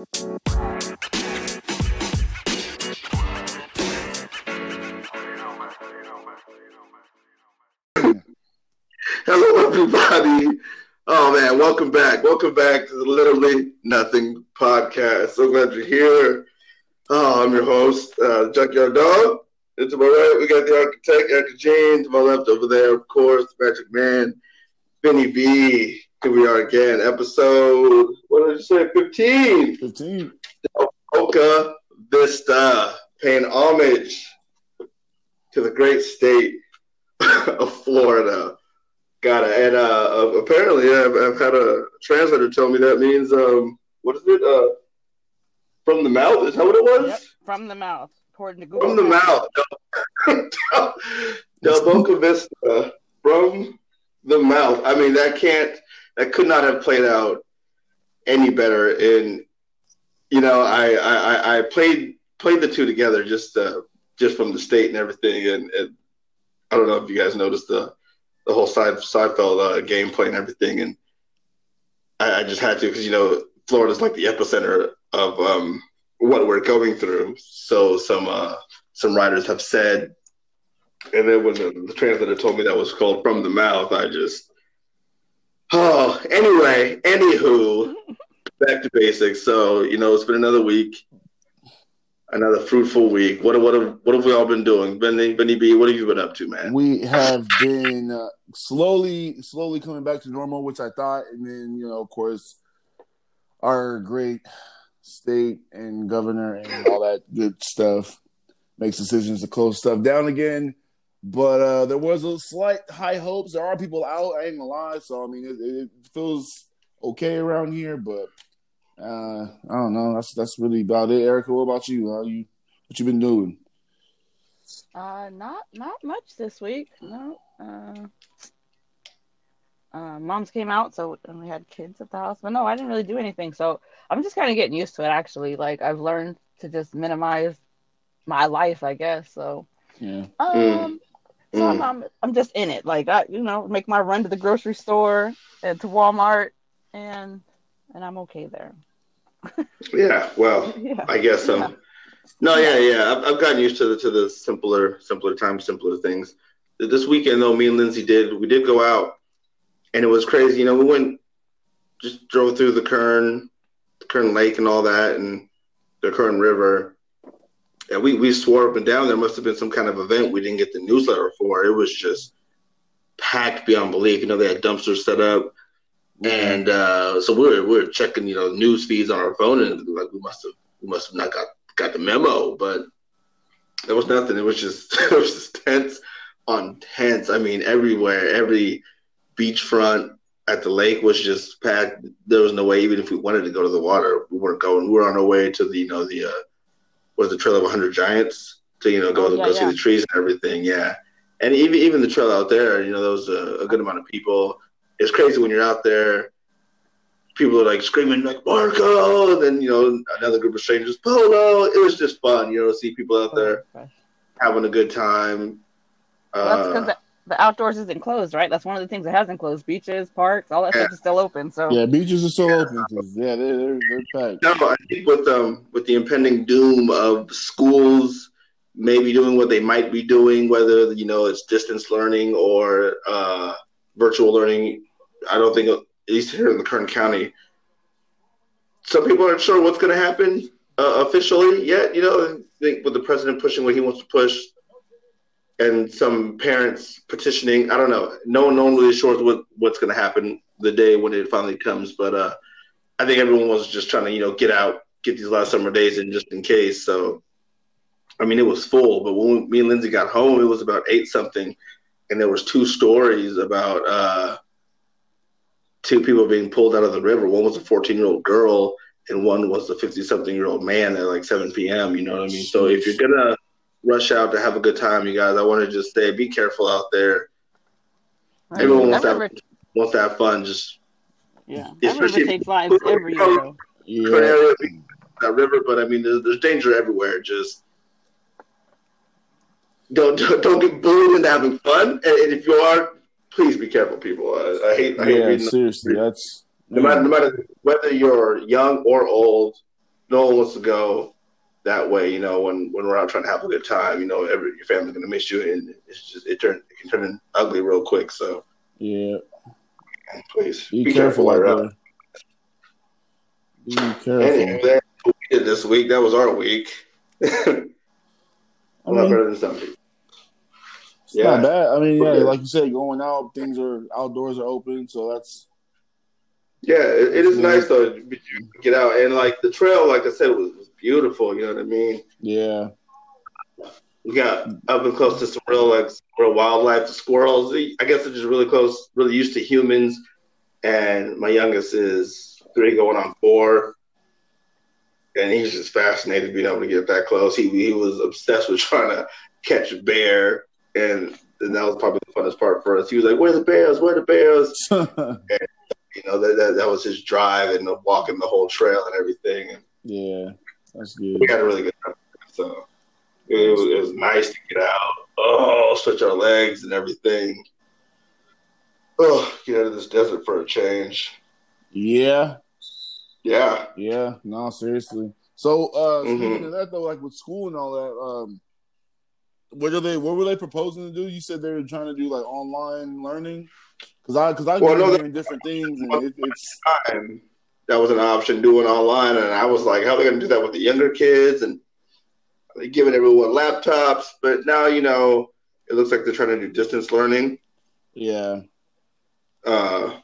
Hello, everybody. Oh man, welcome back. Welcome back to the Literally Nothing podcast. So glad you're here. Oh, I'm your host, uh, Junkyard Dog. And to my right, we got the architect, Erica Jane. To my left over there, of course, Magic Man, Benny B. Here we are again, episode, what did you say, 15? 15. Boca Vista, paying homage to the great state of Florida. Got it. And uh, apparently, I've, I've, had a translator tell me that means, um, what is it? Uh, from the mouth? Is that what it was? Yep, from the mouth, according to Google. From the mouth. Del Boca Vista. From the mouth. I mean, that can't, that could not have played out any better. And you know, I, I, I played played the two together just uh, just from the state and everything. And, and I don't know if you guys noticed the the whole side Seinfeld uh, gameplay and everything, and I, I just had to because you know Florida's like the epicenter of um, what we're going through. So some uh, some writers have said, and then when the, the translator told me that was called from the mouth, I just oh anyway, anywho, back to basics. So you know it's been another week another fruitful week. What what have what have we all been doing? Benny Benny B, what have you been up to, man? We have been uh, slowly slowly coming back to normal, which I thought, and then you know, of course, our great state and governor and all that good stuff makes decisions to close stuff down again. But uh, there was a slight high hopes. There are people out. I ain't gonna lie. So I mean, it, it feels okay around here, but uh, I don't know. That's that's really about it. Erica, what about you? How you what you been doing? Uh, not not much this week. No. Uh, uh, mom's came out, so and we had kids at the house. But no, I didn't really do anything. So I'm just kind of getting used to it. Actually, like I've learned to just minimize my life, I guess. So yeah. Um. Mm. So I'm, mm. I'm I'm just in it. Like I, you know, make my run to the grocery store and to Walmart, and and I'm okay there yeah, well, yeah. I guess so. Yeah. No, yeah, yeah. I've, I've, gotten used to the to the simpler, simpler times, simpler things. This weekend, though, me and Lindsay did we did go out, and it was crazy. You know, we went, just drove through the Kern, the Kern Lake, and all that, and the Kern River. And we we swore up and down there must have been some kind of event we didn't get the newsletter for. It was just packed beyond belief. You know, they had dumpsters set up and uh, so we were we were checking, you know, news feeds on our phone, and like we must have we must have not got got the memo, but there was nothing. It was just it was just tense on tense. I mean, everywhere, every beachfront at the lake was just packed. There was no way, even if we wanted to go to the water, we weren't going. We were on our way to the you know the uh, was the Trail of 100 Giants to you know go oh, yeah, go yeah. see the trees and everything. Yeah, and even even the trail out there, you know, there was a, a good amount of people it's crazy when you're out there. People are like screaming like Marco, and then you know another group of strangers, Polo. It was just fun, you know, to see people out there having a good time. Well, that's because uh, the, the, outdoors isn't closed, right? That's one of the things that hasn't closed. Beaches, parks, all that yeah. stuff is still open. So yeah, beaches are still yeah. open. Yeah, they're, they're, they're packed. No, I think with um with the impending doom of schools maybe doing what they might be doing, whether you know it's distance learning or uh, virtual learning I don't think, at least here in the Kern County, some people aren't sure what's going to happen uh, officially yet. You know, I think with the president pushing what he wants to push, and some parents petitioning, I don't know. No one, really sure what what's going to happen the day when it finally comes. But uh, I think everyone was just trying to, you know, get out, get these last summer days in just in case. So, I mean, it was full. But when we, me and Lindsay got home, it was about eight something, and there was two stories about. Uh, two people being pulled out of the river. One was a 14 year old girl, and one was a 50 something year old man at like 7 p.m. You know what I mean? So if you're gonna rush out to have a good time, you guys, I want to just say be careful out there. Right. Everyone wants to, have, wants to have fun. Just yeah, that river takes lives every year. Yeah. That river, but I mean, there's, there's danger everywhere. Just don't, don't don't get bullied into having fun. And, and if you are, please be careful, people. I, I hate. I yeah, hate seriously, that's no matter no matter whether you're young or old. no one wants to go that way. You know, when when we're out trying to have a good time, you know, every your family's gonna miss you, and it's just it turn it can turn ugly real quick. So yeah, please be, be careful, careful out. Be careful. Anyway, we did this week. That was our week. I'm not better than some people. It's yeah. not bad. I mean, yeah, like you said, going out, things are outdoors are open, so that's yeah, it, it is nice though get out and like the trail, like I said, was, was beautiful. You know what I mean? Yeah. We got up and close to some real like real wildlife, the squirrels. I guess they're just really close, really used to humans. And my youngest is three, going on four, and he's just fascinated being able to get that close. He he was obsessed with trying to catch a bear, and, and that was probably the funnest part for us. He was like, "Where the bears? Where the bears?" and you know that, that that was his drive and walking the whole trail and everything. And yeah, that's good. We had a really good time. So it was, it was nice to get out. Oh, stretch our legs and everything. Oh, get out of this desert for a change. Yeah. Yeah. Yeah. No, seriously. So uh mm-hmm. speaking of that though, like with school and all that, um what are they what were they proposing to do? You said they were trying to do like online learning? Because I because I've well, no, hearing different things, and it, it's time that was an option doing online, and I was like, how are they going to do that with the younger kids? And they giving everyone laptops, but now you know it looks like they're trying to do distance learning. Yeah. Uh,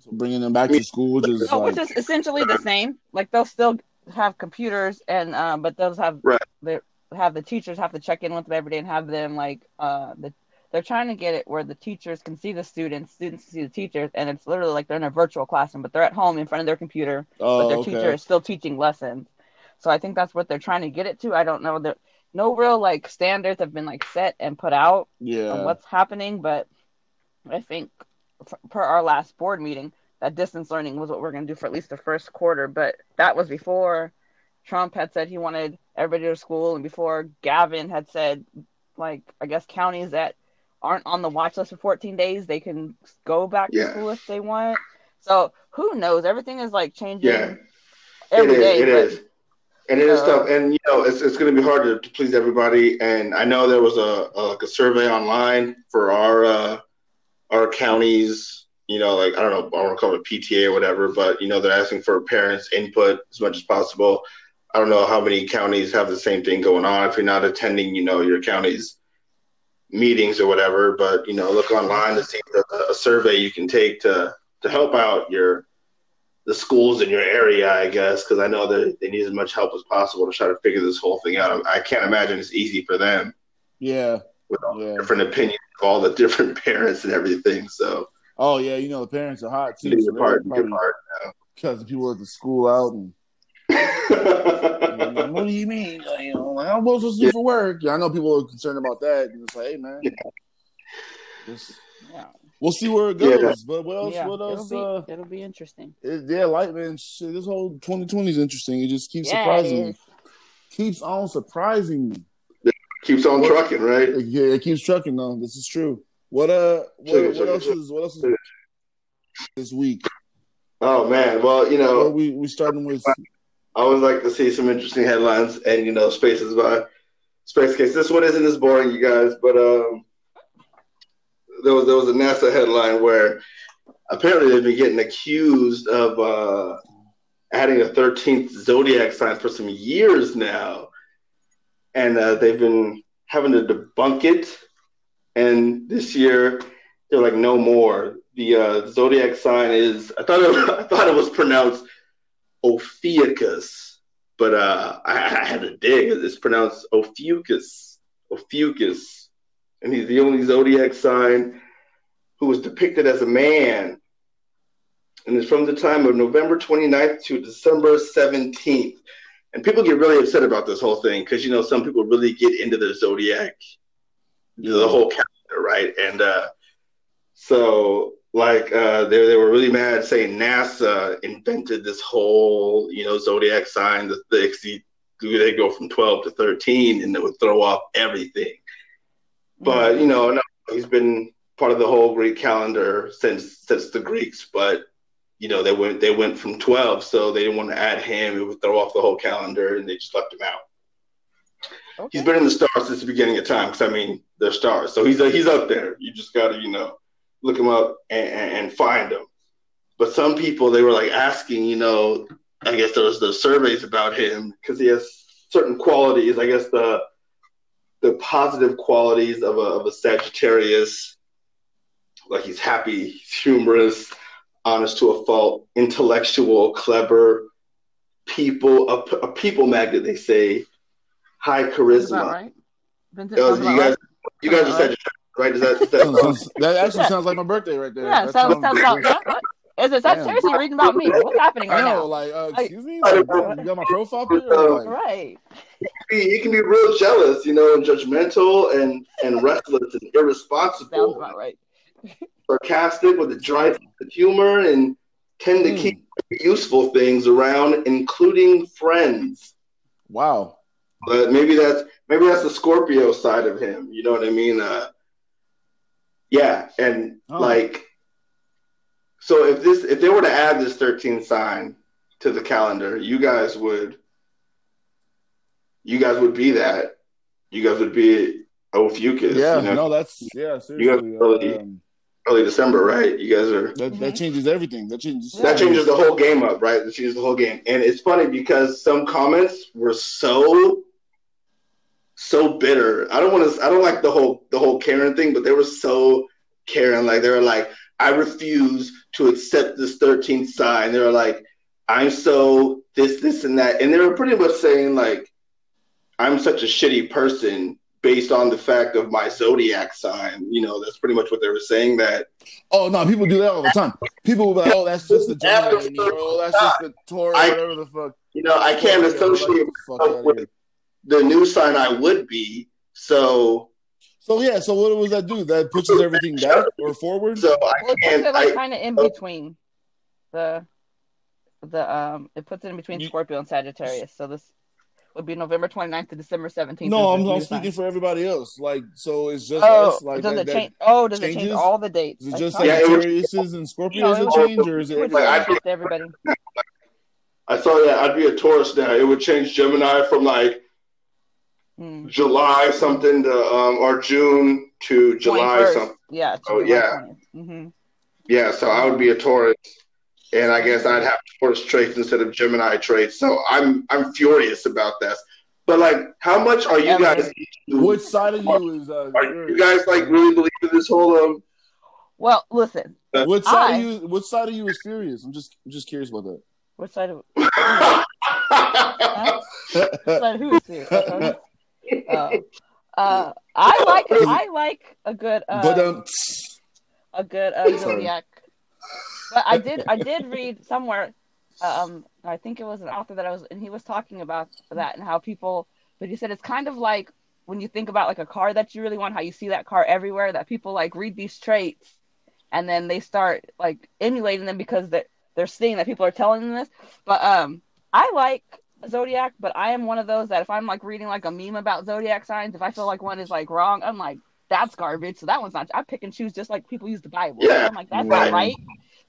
so bringing them back to school, which is, like, which is essentially the same. Like they'll still have computers, and uh, but those have right. they have the teachers have to check in with them every day and have them like uh the they're trying to get it where the teachers can see the students, students see the teachers, and it's literally like they're in a virtual classroom, but they're at home in front of their computer, oh, but their oh, okay. teacher is still teaching lessons. So I think that's what they're trying to get it to. I don't know that no real like standards have been like set and put out yeah. on what's happening, but I think per our last board meeting, that distance learning was what we're going to do for at least the first quarter. But that was before Trump had said he wanted everybody to school, and before Gavin had said, like, I guess counties that aren't on the watch list for 14 days, they can go back yeah. to school if they want. So who knows? Everything is like changing yeah. every it day. It is. And it uh, is tough, and you know it's, it's going to be hard to, to, please everybody. And I know there was a, a like a survey online for our uh, our counties. You know, like I don't know, I want to call it a PTA or whatever, but you know they're asking for parents' input as much as possible. I don't know how many counties have the same thing going on. If you're not attending, you know, your county's meetings or whatever, but you know, look online to see a, a survey you can take to to help out your the schools in your area, I guess, because I know that they need as much help as possible to try to figure this whole thing out. I can't imagine it's easy for them. Yeah, with all yeah. different opinions of all the different parents and everything. So. Oh yeah, you know the parents are hot too. Do your part, do your part. Because people at the school out and. What do you mean? You know, like, I'm supposed to do yeah. for work. Yeah, I know people are concerned about that. And it's like, hey, man, just, yeah. we'll see where it goes. Yeah. But what else? Yeah, what else? It'll be, uh, it'll be interesting. It, yeah, like man, shit, this whole 2020 is interesting. It just keeps surprising me. Keeps on surprising me. keeps on what, trucking, right? Yeah, it keeps trucking. though. this is true. What uh, what, what else is what else is this week? Oh man, well you know, well, we we starting with I always like to see some interesting headlines and you know spaces by space case. This one isn't as boring, you guys, but um, there was there was a NASA headline where apparently they've been getting accused of uh, adding a thirteenth zodiac sign for some years now, and uh, they've been having to debunk it. And this year they're like, no more. The uh, zodiac sign is I thought it, I thought it was pronounced Ophiuchus, but uh, I, I, had to dig. It's pronounced Ophiuchus. Ophiuchus. And he's the only zodiac sign who was depicted as a man. And it's from the time of November 29th to December 17th. And people get really upset about this whole thing because, you know, some people really get into the zodiac, the whole calendar, right? And uh, so like uh, they they were really mad saying NASA invented this whole you know zodiac sign that the they go from twelve to thirteen and it would throw off everything. But you know, no, he's been part of the whole Greek calendar since since the Greeks. But you know, they went they went from twelve, so they didn't want to add him. It would throw off the whole calendar, and they just left him out. Okay. He's been in the stars since the beginning of time. Because I mean, they're stars, so he's he's up there. You just gotta, you know, look him up and, and find him. But some people they were like asking, you know, I guess there was the surveys about him because he has certain qualities. I guess the the positive qualities of a of a Sagittarius, like he's happy, he's humorous, honest to a fault, intellectual, clever, people a, a people magnet. They say high charisma. Right? You guys, you guys are Sagittarius, right? Is that, is that, that actually sounds like my birthday right there. Yeah, that sounds, sounds, sounds, sounds is it that seriously you're reading about me? What's happening right now? Like, uh, excuse me, like, you got my profile picture? Like, right. He can, be, he can be real jealous, you know, and judgmental and and restless and irresponsible. Sounds about right. sarcastic with a dry humor and tend to mm. keep useful things around, including friends. Wow. But maybe that's maybe that's the Scorpio side of him. You know what I mean? Uh, yeah, and oh. like so if this if they were to add this 13th sign to the calendar, you guys would you guys would be that. You guys would be Ophiuchus. Yeah, you know? Yeah no, that's yeah, seriously. You guys early, um, early December, right? You guys are that, that changes everything. That changes that changes the whole game up, right? That changes the whole game. And it's funny because some comments were so so bitter. I don't want to I don't like the whole the whole Karen thing, but they were so Karen. Like they were like, I refuse to accept this 13th sign. They were like, I'm so this, this, and that. And they were pretty much saying, like, I'm such a shitty person based on the fact of my zodiac sign. You know, that's pretty much what they were saying. That oh no, people do that all the time. People will be like, oh, that's just the Gemini, oh, that's just the Taurus, whatever the fuck. You know, I can't associate myself with the new sign I would be. So so yeah, so what does that do? That pushes everything back or forward? So I well, can't. like kind of in between the the um. It puts it in between Scorpio and Sagittarius. So this would be November 29th to December 17th. No, I'm, I'm speaking for everybody else. Like, so it's just oh, us. Like, does that, it change? Oh, does changes? it change all the dates? Is it just like Sagittarius and Scorpios no, that change, or is it like, everybody? I saw that I'd be a Taurus now. It would change Gemini from like mm. July something to um, or June to July 21st. something. Yeah. Oh yeah. Mm-hmm. Yeah. So I would be a Taurus, and I guess I'd have Taurus traits instead of Gemini traits. So I'm I'm furious about this. But like, how much are you yeah, guys? Which side of you is? Uh, are you guys like really believe in this whole um? Well, listen. What side I, of you? What side of you is furious? I'm just I'm just curious about that. What side of? huh? what side who is serious? uh, uh, I like I like a good uh, but, um, a good uh, zodiac. But I did I did read somewhere. Um, I think it was an author that I was, and he was talking about that and how people. But he said it's kind of like when you think about like a car that you really want, how you see that car everywhere. That people like read these traits, and then they start like emulating them because they're they're seeing that people are telling them this. But um, I like zodiac, but I am one of those that if I'm like reading like a meme about zodiac signs, if I feel like one is like wrong, I'm like, that's garbage. So that one's not. I pick and choose just like people use the Bible. Yeah, I'm like, that's right. not right.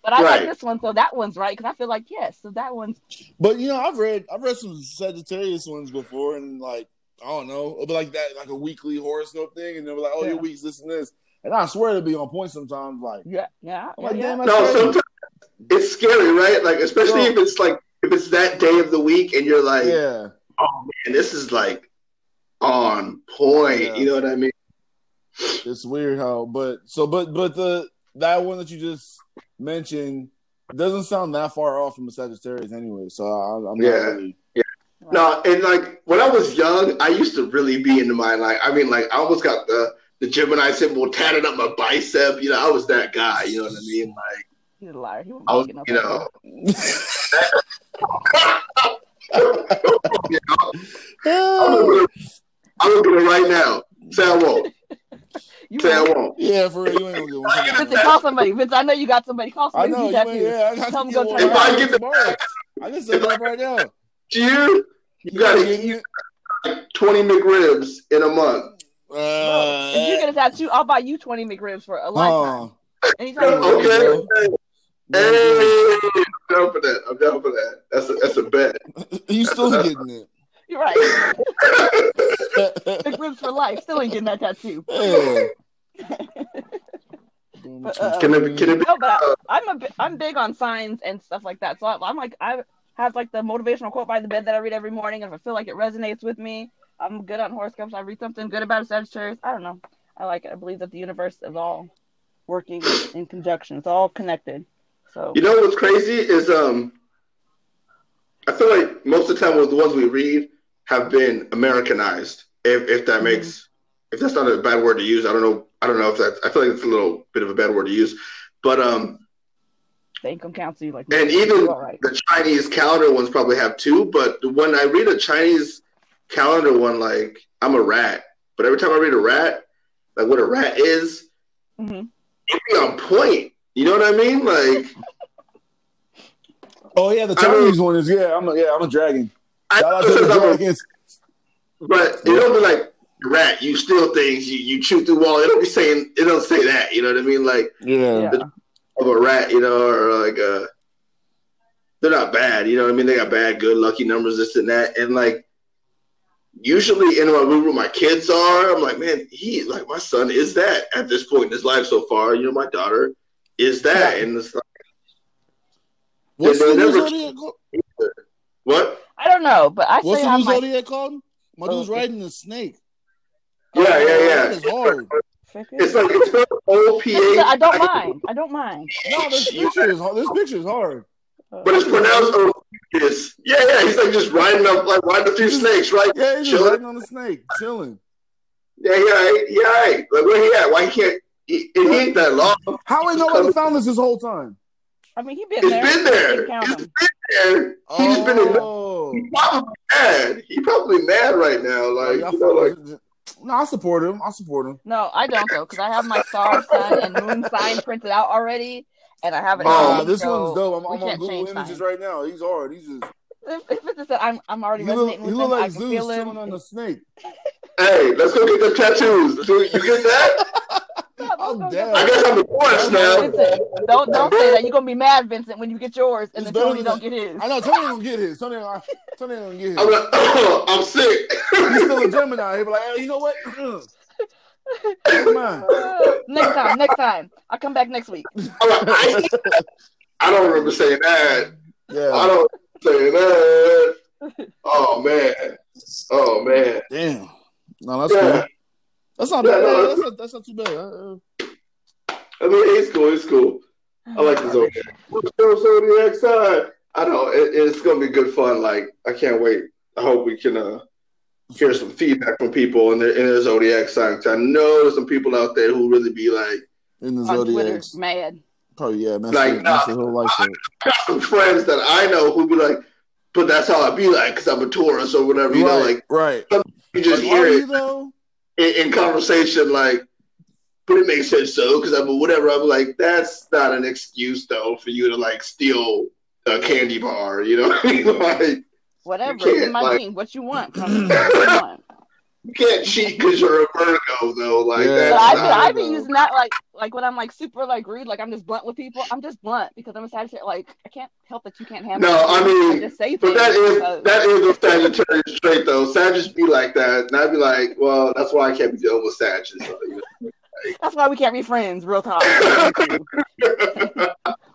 But I right. like this one, so that one's right because I feel like yes, so that one's. But you know, I've read I've read some Sagittarius ones before, and like I don't know, it'll be like that, like a weekly horoscope thing, and they'll be like, oh, yeah. your week's this and this, and I swear to be on point sometimes. Like yeah, yeah, like, yeah. Damn, no, sometimes it's scary, right? Like especially if it's like if it's that day of the week and you're like, yeah, oh man, this is like on point. Yeah. You know what I mean? It's weird how, but so, but, but the that one that you just mentioned doesn't sound that far off from the Sagittarius anyway. So I, am yeah, really... yeah. No, and like when I was young, I used to really be into my like. I mean, like I almost got the the Gemini symbol tatted up my bicep. You know, I was that guy. You know what I mean? Like He's a liar. He was, I was you know. I'm looking at it right now. Say I won't. You Say won't. I won't. Yeah, for real. You ain't gonna get one. Vince, call somebody. Vince, I know you got somebody. Call somebody. I know. You ain't, yeah, I got Tell them go turn If I get the tomorrow, I can set it up right now. You, you gotta eat like 20 McRibs in a month. Uh, if you get a tattoo, I'll buy you 20 McRibs for a lifetime. Uh, Anytime. okay. Hey, I'm down for that. I'm down for that. That's a, that's a bet. you still getting it. You're right. Big ribs for life. Still ain't getting that tattoo. Yeah. But, uh, Can it, can it be? No, but I, I'm a bi- I'm big on signs and stuff like that. So I, I'm like I have like the motivational quote by the bed that I read every morning, and if I feel like it resonates with me, I'm good on horoscopes. I read something good about a Sagittarius. I don't know. I like it. I believe that the universe is all working in conjunction. It's all connected. So You know what's crazy is um, I feel like most of the time the ones we read have been Americanized. If if that makes if that's not a bad word to use, I don't know. I don't know if that's. I feel like it's a little bit of a bad word to use, but um, the income council, like and even right. the Chinese calendar ones probably have two, But when I read a Chinese calendar one, like I'm a rat, but every time I read a rat, like what a rat is, Mhm. it be on point. You know what I mean? Like Oh yeah, the I mean- Chinese one is yeah. I'm a, yeah. I'm a dragon. I Shout out to the I'm a- dragons. But it don't be like rat. You steal things. You you chew through wall. It don't be saying. It don't say that. You know what I mean? Like Yeah. Yeah. of a rat. You know, or like uh, they're not bad. You know what I mean? They got bad, good, lucky numbers, this and that. And like usually in my room where my kids are, I'm like, man, he like my son is that at this point in his life so far. You know, my daughter is that, and it's like What's They the new never- zodiac called? what? I don't know, but I What's say the I'm new like zodiac called? My dude's Oh, riding a snake. Yeah, oh, yeah, yeah. is hard. It's like it's spelled O P A. I don't mind. I don't mind. No, this picture is hard. This picture is hard. But it's pronounced Ophiuchus. Yeah, yeah. He's like just riding up, like riding a few snakes, right? Yeah, he's just Chilling. riding on the snake, chilling. Yeah, yeah, yeah. Like where he at? Why he can't? He, and he ain't that long. How we know I found this this whole time? I mean, he been He's there. been there. Can't count He's him. been there. He's been. In, Oh, he's probably mad. He probably mad right now. Oh, like Y'all you know, like no, I support him. I support him. No, I don't though, because I have my star, sun, and moon sign printed out already, and I have it. Nah, ready, this so one's dope. I'm, I'm on can't Google Images signs. right now. He's hard. He's just If, if it's just that I'm, I'm already he look, resonating he with look him, I like can Zeus feel him. chilling on the snake. hey, let's go get the tattoos. You get that? Yeah, I'm don't- down. I guess I'm a Taurus now. Vincent, don't don't say that. You're gonna be mad, Vincent, when you get yours, and It's then Tony don't get his. I know Tony don't get his. Tony, don't- Tony don't get his. I'm like, I'm sick. He's still a Gemini. He'll be like, hey, you know what? Never mind. Next time, next time. I'll come back next week. I'm like, I, I don't remember saying that. Yeah. I don't say that. Oh man. Oh man. Damn. No, that's Yeah. cool. That's not Yeah, bad. no, that's, not, that's not too bad. Uh, I mean, it's cool. It's cool. I like the Zodiac. What's your Zodiac sign? I know it, it's gonna be good fun. Like I can't wait. I hope we can uh, hear some feedback from people in their in their Zodiac signs. I know there's some people out there who really be like, in the On Twitter, zodiacs, mad. probably yeah, man. Like, Like, nah. whole life. shit. I got some friends that I know who be like, but that's how I be like because I'm a Taurus or whatever. You know, like right. you just Like, hear are it. you though? In, in conversation, like, but it makes sense though, because I'm whatever. I'm like, that's not an excuse though for you to like steal a candy bar, you know? like, Whatever. You can't, my like- jeans. What you want? Come what you want. you can't cheat because you're a Virgo though. Like, Yeah. But that's I not, been, I be though. using that like like when I'm like super like rude, like I'm just blunt with people. I'm just blunt because I'm a Sagittarius. Like I can't help that you can't handle. No, it. I mean, just say But that is because- that is a Sagittarius trait though. Sagittarius be like that, and I'd be like, well, that's why I can't be dealing with Sagittarius. So, you That's why we can't be friends. Real talk.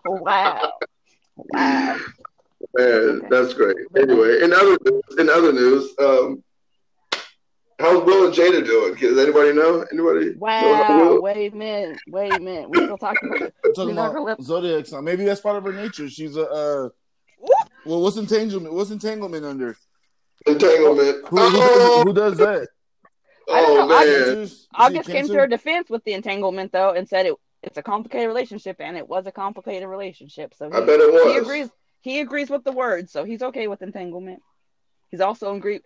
wow. Wow. Man, that's great. Anyway, in other news, in other news, um, how's Will and Jada doing? Does anybody know? Anybody? Wow. Will- Wait a minute. Wait a minute. We still talking about it. I'm talking You know, her about zodiac sign. Maybe that's part of her nature. She's a. Uh, well, what's entanglement? What's entanglement under? Entanglement. Who, who, oh, who does that? Oh. I man. Cancers? Is she August came to her defense with the entanglement though and said it it's a complicated relationship and it was a complicated relationship. So I bet it was. he agrees he agrees with the words, so he's okay with entanglement. He's also agree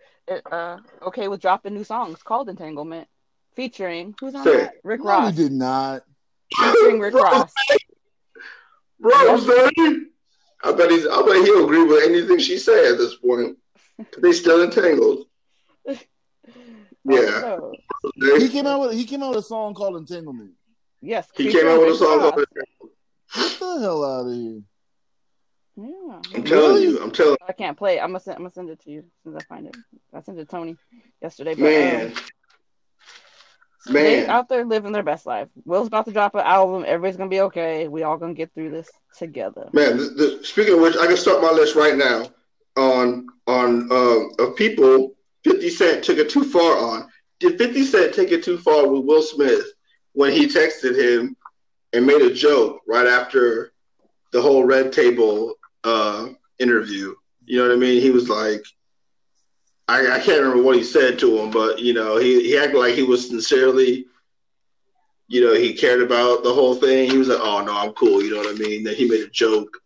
uh okay with dropping new songs called Entanglement. Featuring who's on Say. that? Rick No, Ross. he did not. Featuring Rick Ross. Rose, baby. I bet he's. I bet he'll agree with anything she say at this point. They still entangled. Yeah. Also, He came out with he came out with a song called Entanglement. yes. He came out with a song Ross. called Get the hell out of here. Yeah. I'm telling Really? you. I'm telling I can't play. it. I'm gonna send. I'm gonna send it to you as soon as I find it. I sent it to Tony yesterday. But, man. um, they Man. out there living their best life. Will's about to drop an album. Everybody's gonna be okay. We all gonna get through this together. Man, the, the, speaking of which, I can start my list right now on on um, of people 50 Cent took it too far on. Did 50 Cent take it too far with Will Smith when he texted him and made a joke right after the whole Red Table uh, interview? You know what I mean? He was like, I, I can't remember what he said to him, but you know, he, he acted like he was sincerely, you know, he cared about the whole thing. He was like, "Oh no, I'm cool." You know what I mean? Then he made a joke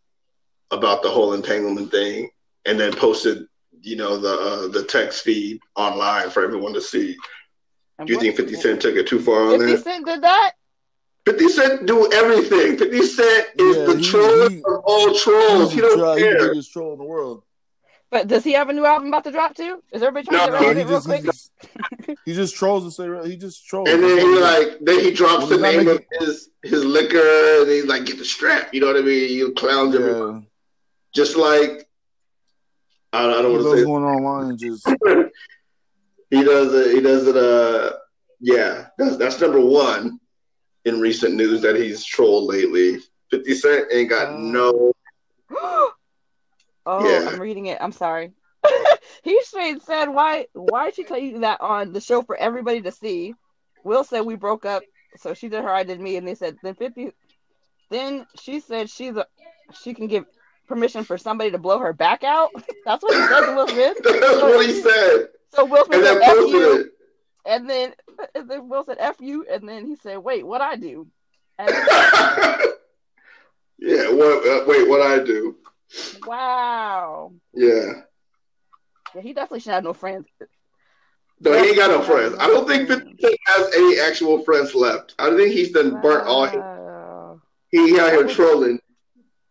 about the whole entanglement thing, and then posted, you know, the uh, the text feed online for everyone to see. And Do you think 50 Cent took it too far on 50 that? Cent did that? 50 Cent do everything. 50 Cent is Yeah, the he- troll he- of all trolls. He's He the, don't tro- he's the care. biggest troll in the world. But does he have a new album about to drop too? Is everybody trying No, to No, get he real just, he quick? just he just trolls to say he just trolls. And then he like then he drops Well, the name making- of his his liquor and he's like get the strap. You know what I mean? You clowns everyone. Just like I, I don't He want loves to going online and just he does it. He does it. Uh, yeah, that's that's number one in recent news that he's trolled lately. Fifty Cent ain't got Oh. no. oh, Yeah. I'm reading it. I'm sorry. he straight said, "Why? Why did she tell you that on the show for everybody to see?" Will said we broke up, so she did her, I did me, and they said then fifty. Then she said she's a, she can give permission for somebody to blow her back out. That's what he said to Will Smith. That's what he said, So Will Smith and said F you. And then and then Will said F you, and then he said, Wait, what I do? And yeah. What? Uh, wait. What I do? wow. Yeah. Yeah, he definitely should have no friends. No, he ain't got no friends. I don't think 50 Cent has any actual friends left. I think he's done burnt all. his- He out here trolling.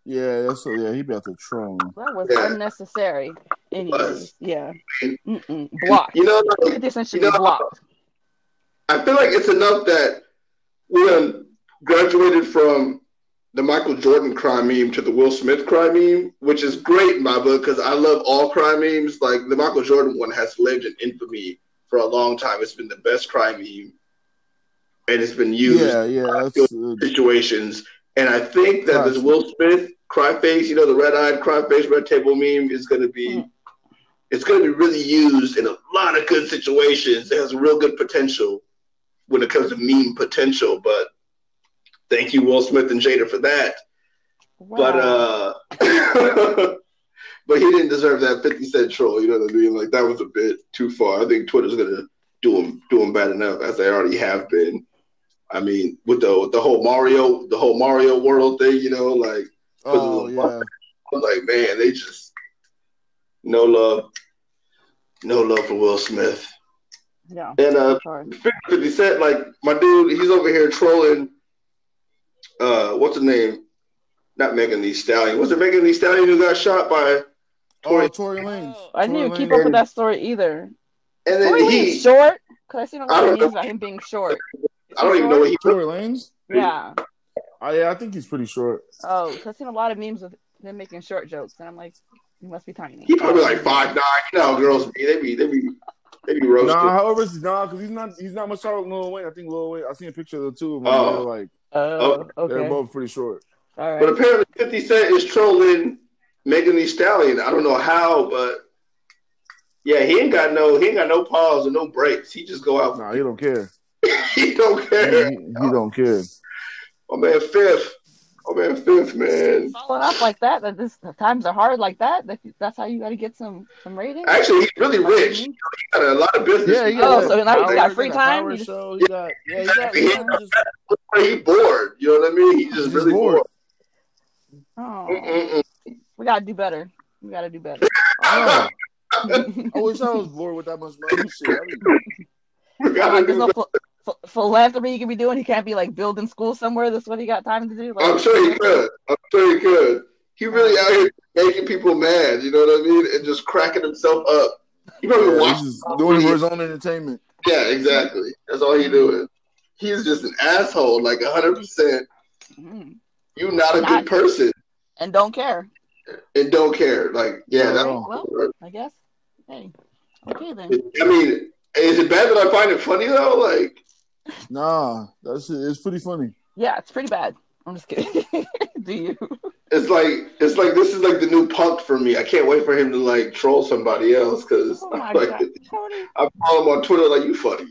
Yeah, that's yeah. He about to troll. That was Yeah. unnecessary. Anyways, Was. yeah. Mm-mm. Blocked. You know, like, 50 Cent should you be know- blocked. I feel like it's enough that we done graduated from the Michael Jordan crime meme to the Will Smith crime meme, which is great in my book because I love all crime memes. Like the Michael Jordan one has lived in infamy for a long time. It's been the best crime meme, and it's been used Yeah, yeah. That's uh, situations. And I think that this Will Smith cry face, you know, the red eyed cry face red table meme is going to be, Mhm. it's going to be really used in a lot of good situations. It has real good potential when it comes to meme potential. But thank you, Will Smith and Jada, for that. But uh, but he didn't deserve that fifty cent troll. You know what I mean? Like that was a bit too far. I think Twitter's gonna do him do him bad enough as they already have been. I mean, with the with the whole Mario the whole Mario world thing, you know, like oh yeah. I'm like, man, they just no love, no love for Will Smith. yeah. And uh, Sorry. 50 Cent, like my dude, he's over here trolling. Uh, what's the name? Not Megan Thee Stallion. Was it Megan Thee Stallion who got shot by? Oh, Tory Lanez. I didn't even keep up with that story either. And then Tory Lanez he, short? Because I seen a I lot don't of know. memes about him being short. I don't even know what he. Tory Lanez. Yeah. Oh yeah, I think he's pretty short. Oh, because I've seen a lot of memes of them making short jokes, and I'm like, he must be tiny. He probably like five nine. You know how girls be. They be. They be. They be roasted. Nah, however, it's nah, because he's not he's not much taller than Lil Wayne. I think Lil Wayne. I seen a picture of the two of them. Oh. They're like oh, oh, okay. they're both pretty short. All But apparently, 50 Cent is trolling Megan Thee Stallion. I don't know how, but yeah, he ain't got no. He ain't got no pause and no breaks. He just go out. Nah, he don't care. he don't He, care. he- he don't care. My man, fifth. My man, fifth man. Following up like that, that this the times are hard like that. that that's how you got to get some some ratings. Actually, he's really rich. Mm-hmm. He got a lot of business. Yeah, he Oh, got, so now he's got free time? Power He show. He got yeah, he got. He- You know, just, He bored. You know what I mean? He's just He's really bored. bored. Oh, Mm-mm-mm. we gotta do better. We gotta do better. I. I wish I was bored with that much money. Shit, I mean, We gotta Like, do no ph- ph- philanthropy he can be doing. He can't be like building school somewhere. That's what he got time to do. Like, I'm sure he could. I'm sure he could. He really out here making people mad. You know what I mean? And just cracking himself up. He probably yeah, watched. he's just doing for his own entertainment. Yeah, exactly. That's all he doing. He's just an asshole, like hundred percent. Mm. you not a not, good person and don't care and don't care. Like, yeah, that, well, I guess. Hey, okay then. I mean, is it bad that I find it funny though? Like, nah, that's it's pretty funny. Yeah, it's pretty bad. I'm just kidding. Do you? It's like it's like this is like the new punk for me. I can't wait for him to like troll somebody else because oh like, I follow him on Twitter like you funny.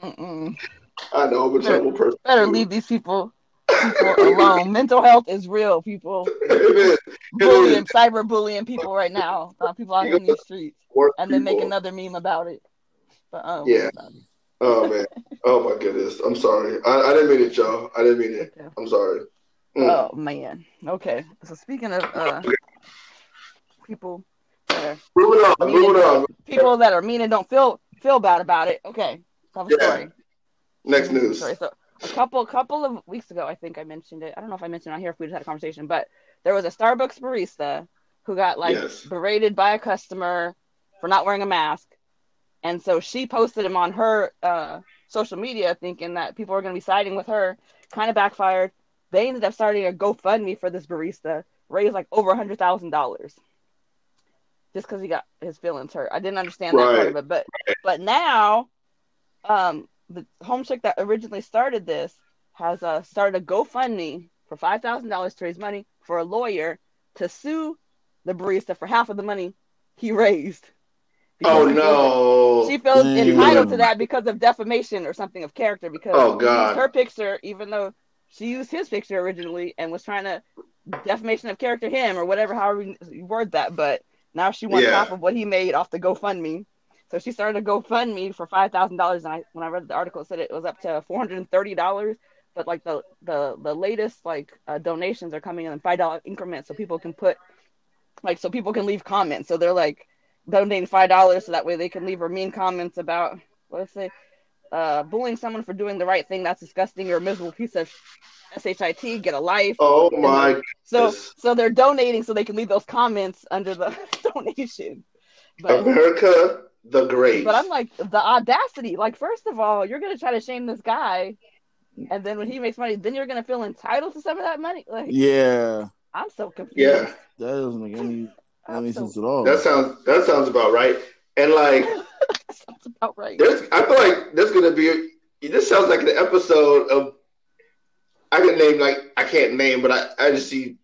I know I'm a terrible person. Better leave these people people alone. Mental health is real, people. bullying, cyber bullying people right now. Uh, people out in these streets, and then make another meme about it. But um, yeah. Oh man. Oh my goodness. I'm sorry. I, I didn't mean it, Joe. I didn't mean it. I'm sorry. Mm. Oh man. Okay. So speaking of uh, people that are on, people that are mean and don't feel feel bad about it. Okay. Tell the yeah. story. Next news. Sorry. So a couple couple of weeks ago, I think I mentioned it. I don't know if I mentioned it on here if we just had a conversation, but there was a Starbucks barista who got like yes. berated by a customer for not wearing a mask, and so she posted him on her uh, social media, thinking that people were going to be siding with her. Kind of backfired. They ended up starting a GoFundMe for this barista, raised like over a hundred thousand dollars, just because he got his feelings hurt. I didn't understand that right. part of it, but but now, um, the home chick that originally started this has uh, started a GoFundMe for five thousand dollars to raise money for a lawyer to sue the barista for half of the money he raised. Oh no! She feels mm. entitled to that because of defamation or something of character. Because oh god, her picture, even though she used his picture originally and was trying to defamation of character him or whatever, however you word that, but now she wants yeah. half of what he made off the GoFundMe. So she started a GoFundMe for five thousand dollars, and I when I read the article, it said it was up to four hundred and thirty dollars. But like the the the latest like uh, donations are coming in five dollar increments, so people can put like so people can leave comments. So they're like donating five dollars, so that way they can leave or mean comments about let's say uh, bullying someone for doing the right thing. That's disgusting. You're a miserable piece of shit. Get a life. Oh my! So so they're donating so they can leave those comments under the donation. But, America the great. But I'm like the audacity. Like, first of all, you're gonna try to shame this guy, and then when he makes money, then you're gonna feel entitled to some of that money. Like, yeah, I'm so confused. Yeah, that doesn't make any any so, sense at all. That sounds that sounds about right. And like, sounds about right. I feel like there's gonna be. This sounds like an episode of. I can name like I can't name, but I, I just see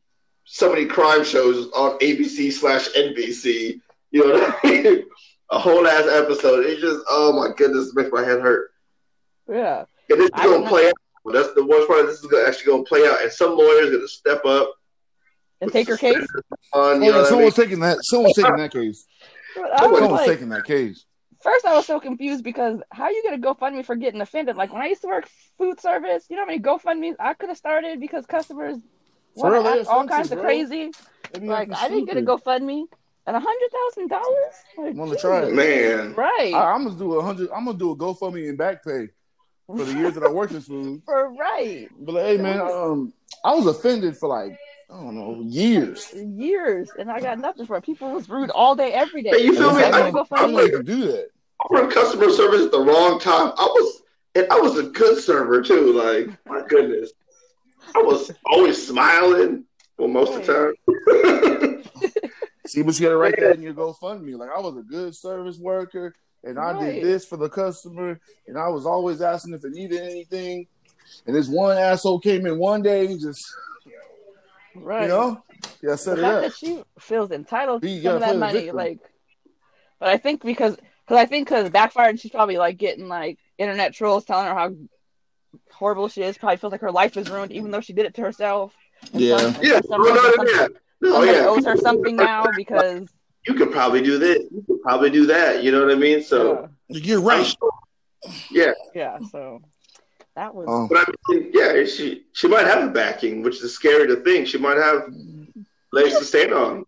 so many crime shows on ABC slash NBC. You know what I mean? a whole ass episode. It just oh my goodness, it makes my head hurt. Yeah. And it's is gonna play out. That's the worst part. This is actually gonna play out, and some lawyers are gonna step up and take her case. On, oh, yeah, someone's taking that. Someone's taking that case. Someone's like, taking that case. First, I was so confused because how are you gonna GoFundMe for getting offended? Like when I used to work food service, you know how many GoFundMes I could have started because customers want to act all kinds bro. of crazy. Like I didn't get a GoFundMe at a hundred thousand dollars. I'm gonna try it, man. Right. I, am gonna do a hundred. I'm gonna do a GoFundMe and back pay for the years that I worked in food. For right. But like, hey, man, um, I was offended for like I don't know years. Years, and I got nothing for it. People was rude all day, every day. Hey, you feel me? I, I, I'm like to do that. I run customer service at the wrong time. I was, and I was a good server too. Like my goodness, I was always smiling. Well, most of the time. See, but you gotta write that in your GoFundMe. Like I was a good service worker, and I right. did this for the customer, and I was always asking if they needed anything. And this one asshole came in one day and just, right, you know, yeah, set the it up. That she feels entitled to some of that money, like. But I think because because I think because backfired, she's probably like getting like internet trolls telling her how horrible she is. Probably feels like her life is ruined, even though she did it to herself. Yeah, yeah, yeah. Oh, somebody yeah. owes her something now because you could probably do this. You could probably do that. You know what I mean? So yeah. you're right. Sure. Yeah. Yeah. So that was. Um, but I mean, yeah, she she might have a backing, which is scary to think. She might have legs to stand on.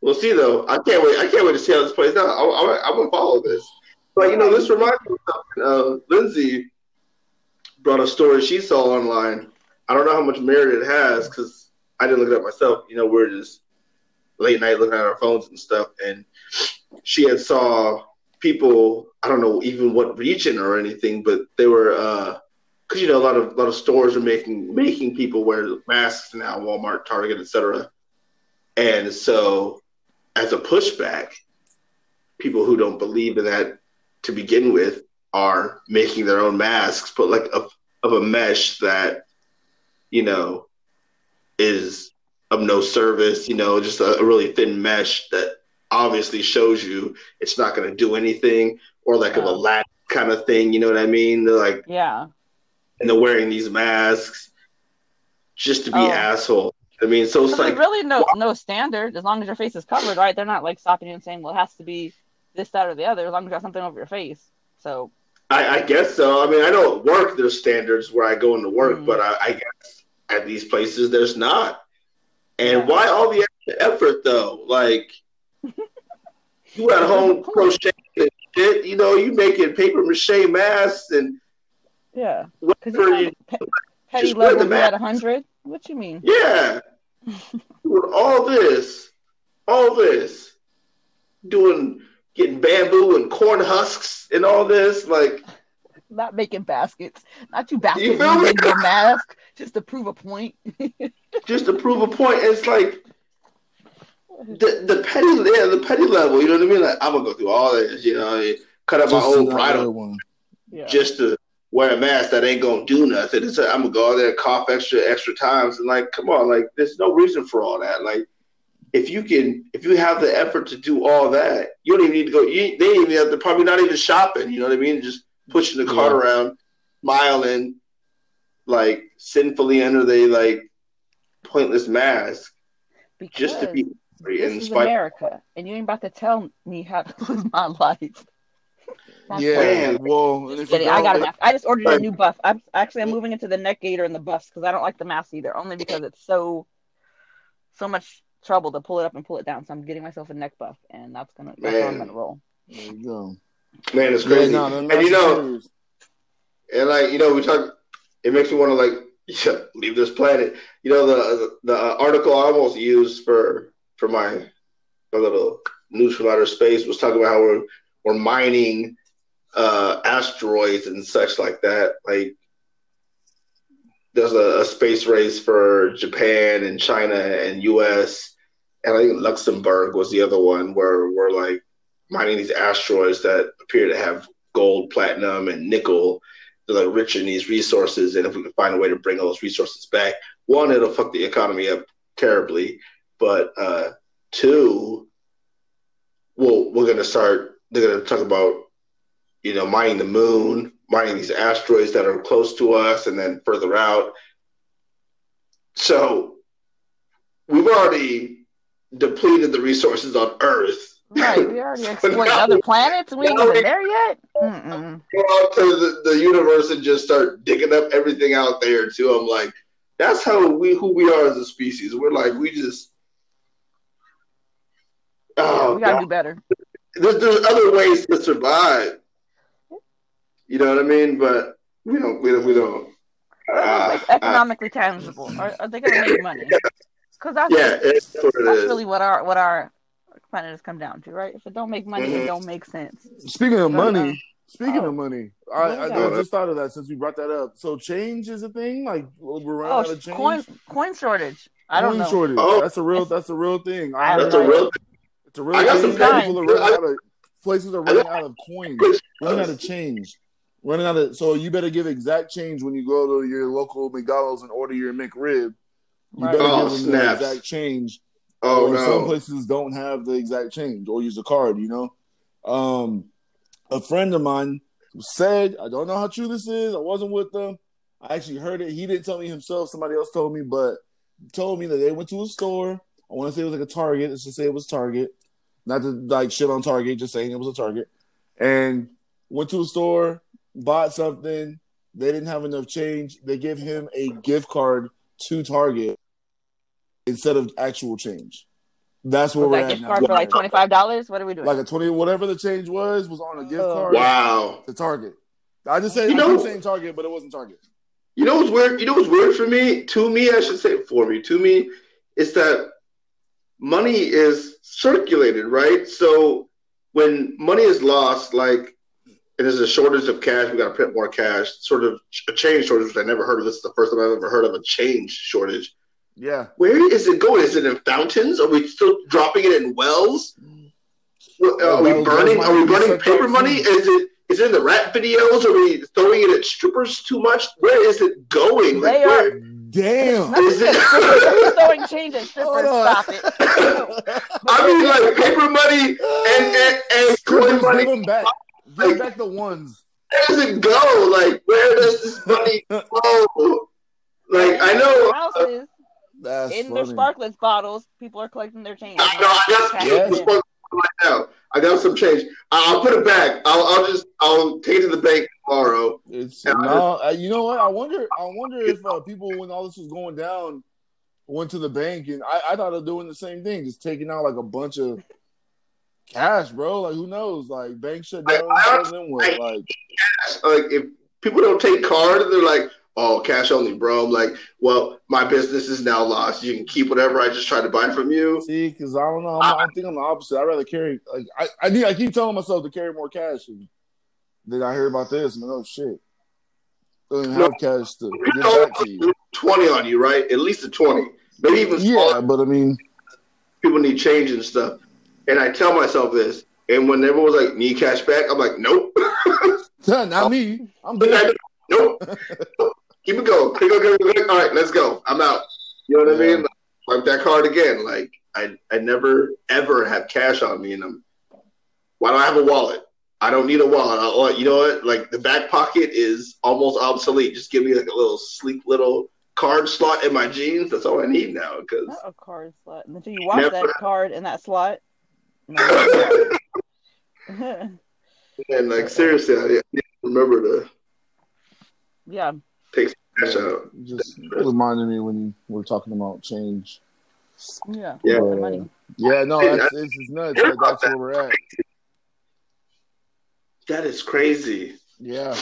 We'll see, though. I can't wait. I can't wait to see how this plays out. I, I, I'm gonna follow this. But you know, this reminds me of something. Uh, Lindsay brought a story she saw online. I don't know how much merit it has because I didn't look it up myself. You know, we're just late night looking at our phones and stuff, and she had saw people. I don't know even what region or anything, but they were uh, because you know a lot of a lot of stores are making making people wear masks now, Walmart, Target, etc. And so, as a pushback, people who don't believe in that to begin with are making their own masks, but like of of a mesh that you know is of no service. You know, just a, a really thin mesh that obviously shows you it's not going to do anything, or like yeah. of a lat kind of thing. You know what I mean? They're like, yeah, and they're wearing these masks just to be oh. asshole. I mean, so it's like really no no standard as long as your face is covered, right? They're not like stopping you and saying, "Well, it has to be this, that, or the other," as long as you got something over your face. So, I, I guess so. I mean, I know at work there's standards where I go into work, mm-hmm. but I, I, guess at these places there's not. And yeah. why all the effort though? Like, you at home crocheting shit. You know, you making paper mache masks and yeah. Because you, pe- petty level at hundred. What you mean? Yeah. doing all this, all this, doing getting bamboo and corn husks and all this, like not making baskets, not you baskets you using your mask just to prove a point. just to prove a point. It's like the the petty yeah, the petty level, you know what I mean? Like I'm gonna go through all this, you know, cut up just my old bridle one. Yeah. just to wear a mask that ain't gonna do nothing. It's a, I'm gonna go out there and cough extra extra times and like, come on, like there's no reason for all that. Like if you can, if you have the effort to do all that, you don't even need to go. You, they even have to probably not even shopping. You know what I mean? Just pushing the cart yeah. around, smiling, like sinfully under the like pointless mask, because just to be this is America, and you ain't about to tell me how to live my life. That's yeah, well, I got a I just ordered a new buff. I'm actually I'm moving into the neck gaiter and the buffs because I don't like the mask either, only because it's so so much trouble to pull it up and pull it down. So I'm getting myself a neck buff, and that's gonna that's how I'm gonna roll. There you go. Man, it's crazy. Yeah, no, and you know, and like you know, we talk. It makes me want to like yeah, leave this planet. You know, the the, the article I almost used for for my my little news from outer space was talking about how we're we're mining uh, asteroids and such like that. Like there's a, a, space race for Japan and China and U.S. and I think Luxembourg was the other one where we're like mining these asteroids that appear to have gold, platinum, and nickel. They're like rich in these resources, and if we can find a way to bring all those resources back, one, it'll fuck the economy up terribly, but uh, two, well, we're gonna start. They're gonna talk about you know, mining the moon, mining these asteroids that are close to us and then further out. So we've already depleted the resources on Earth. Right, we already explored other planets. We ain't even there yet. Mm-mm. Go out to the, the universe and just start digging up everything out there too. I'm like, that's how we who we are as a species. We're like, we just. Oh, we gotta God. do better. There's, there's other ways to survive. You know what I mean? But we don't. We don't. We don't. Uh, like economically uh, tangible. Are, are, they going to make money? Because that's, yeah, that's really what our what our planet has come down to, right? If it don't make money, mm-hmm. it don't make sense. Speaking of money, uh, speaking oh. of money, I, I, I, just thought of that since we brought that up. So change is a thing. Like we're running oh, out of change. Coin coin shortage. I don't know. shortage. Oh. That's a real. That's a real thing. I that's a real. It's a real thing. People are running out of places are running out of coins, running out of change running out of so you better give exact change when you go to your local McDonald's and order your McRib. You better oh, give them the exact change. Oh no. Some places don't have the exact change or use a card. You know, um, a friend of mine said, I don't know how true this is. I wasn't with them. I actually heard it. He didn't tell me himself. Somebody else told me, but told me that they went to a store. I want to say it was like a Target. Let's just say it was Target. Not to like shit on Target, just saying it was a Target. And went to a store, bought something, they didn't have enough change. They give him a gift card to Target instead of actual change. That's where was we're at. A gift now. card for like twenty five dollars. What are we doing? Like a twenty, whatever the change was, was on a gift oh. card. Wow. To Target. I just say you know, I'm saying Target, but it wasn't Target. You know what's weird? You know what's weird for me? To me, I should say for me. To me, is that money is circulated, right? So when money is lost, like and there's a shortage of cash. We got to print more cash. Sort of a change shortage, which I never heard of. This is the first time I've ever heard of a change shortage. Yeah. Where is it going? Is it in fountains? Are we still dropping it in wells? Are we burning? Are we burning paper money? Is it is it in the rap videos? Are we throwing it at strippers too much? Where is it going? Like, They where, are- Damn. is it? Throwing change at strippers? Hold on. Stop it. I mean, like paper money and and, and coin money. back. Give back the ones. Where does it go? Like, where does this money go? Like, I know. houses That's in their funny. Sparkletts bottles, people are collecting their change. I know. I got some Yeah. change right now. I got some change. I- I'll put it back. I'll, I'll just I'll take it to the bank tomorrow. It's Yeah, I no, uh, you know what? I wonder. I wonder if uh, people, when all this was going down, went to the bank and I, I thought of doing the same thing, just taking out like a bunch of cash, bro. Like who knows? Like bank shut down, I- so then what? Like Like, if people don't take card, they're like, "Oh, cash only, bro." I'm like, "Well, my business is now lost. You can keep whatever I just tried to buy from you." see, because I don't know. I'm, I think I'm the opposite. I'd rather carry like I I, need, I keep telling myself to carry more cash. And then I hear about this, and like, oh shit, don't No. have cash to give back to you. twenty on you, right? At least a twenty, maybe even smaller. Yeah, but I mean, people need change and stuff. And I tell myself this. And when everyone was like, need cash back, I'm like, nope. not me. I'm good. nope. Keep it going. Keep it going. Keep it going. All right, let's go. I'm out. You know what I mean? Like, swipe that card again. Like, I, I never, ever have cash on me. And I'm, why do I have a wallet? I don't need a wallet. I, oh, uh, you know what? Like, the back pocket is almost obsolete. Just give me like a little sleek little card slot in my jeans. That's all I need now. Because Not a card slot. Until you wash that card in that slot. No. And like seriously, I need to remember to yeah. take some cash out. Just reminded me when you were talking about change. Yeah. Yeah. The money. Yeah, no, Hey, that's it's, it's nuts. But that's where we're at. That is crazy. Yeah.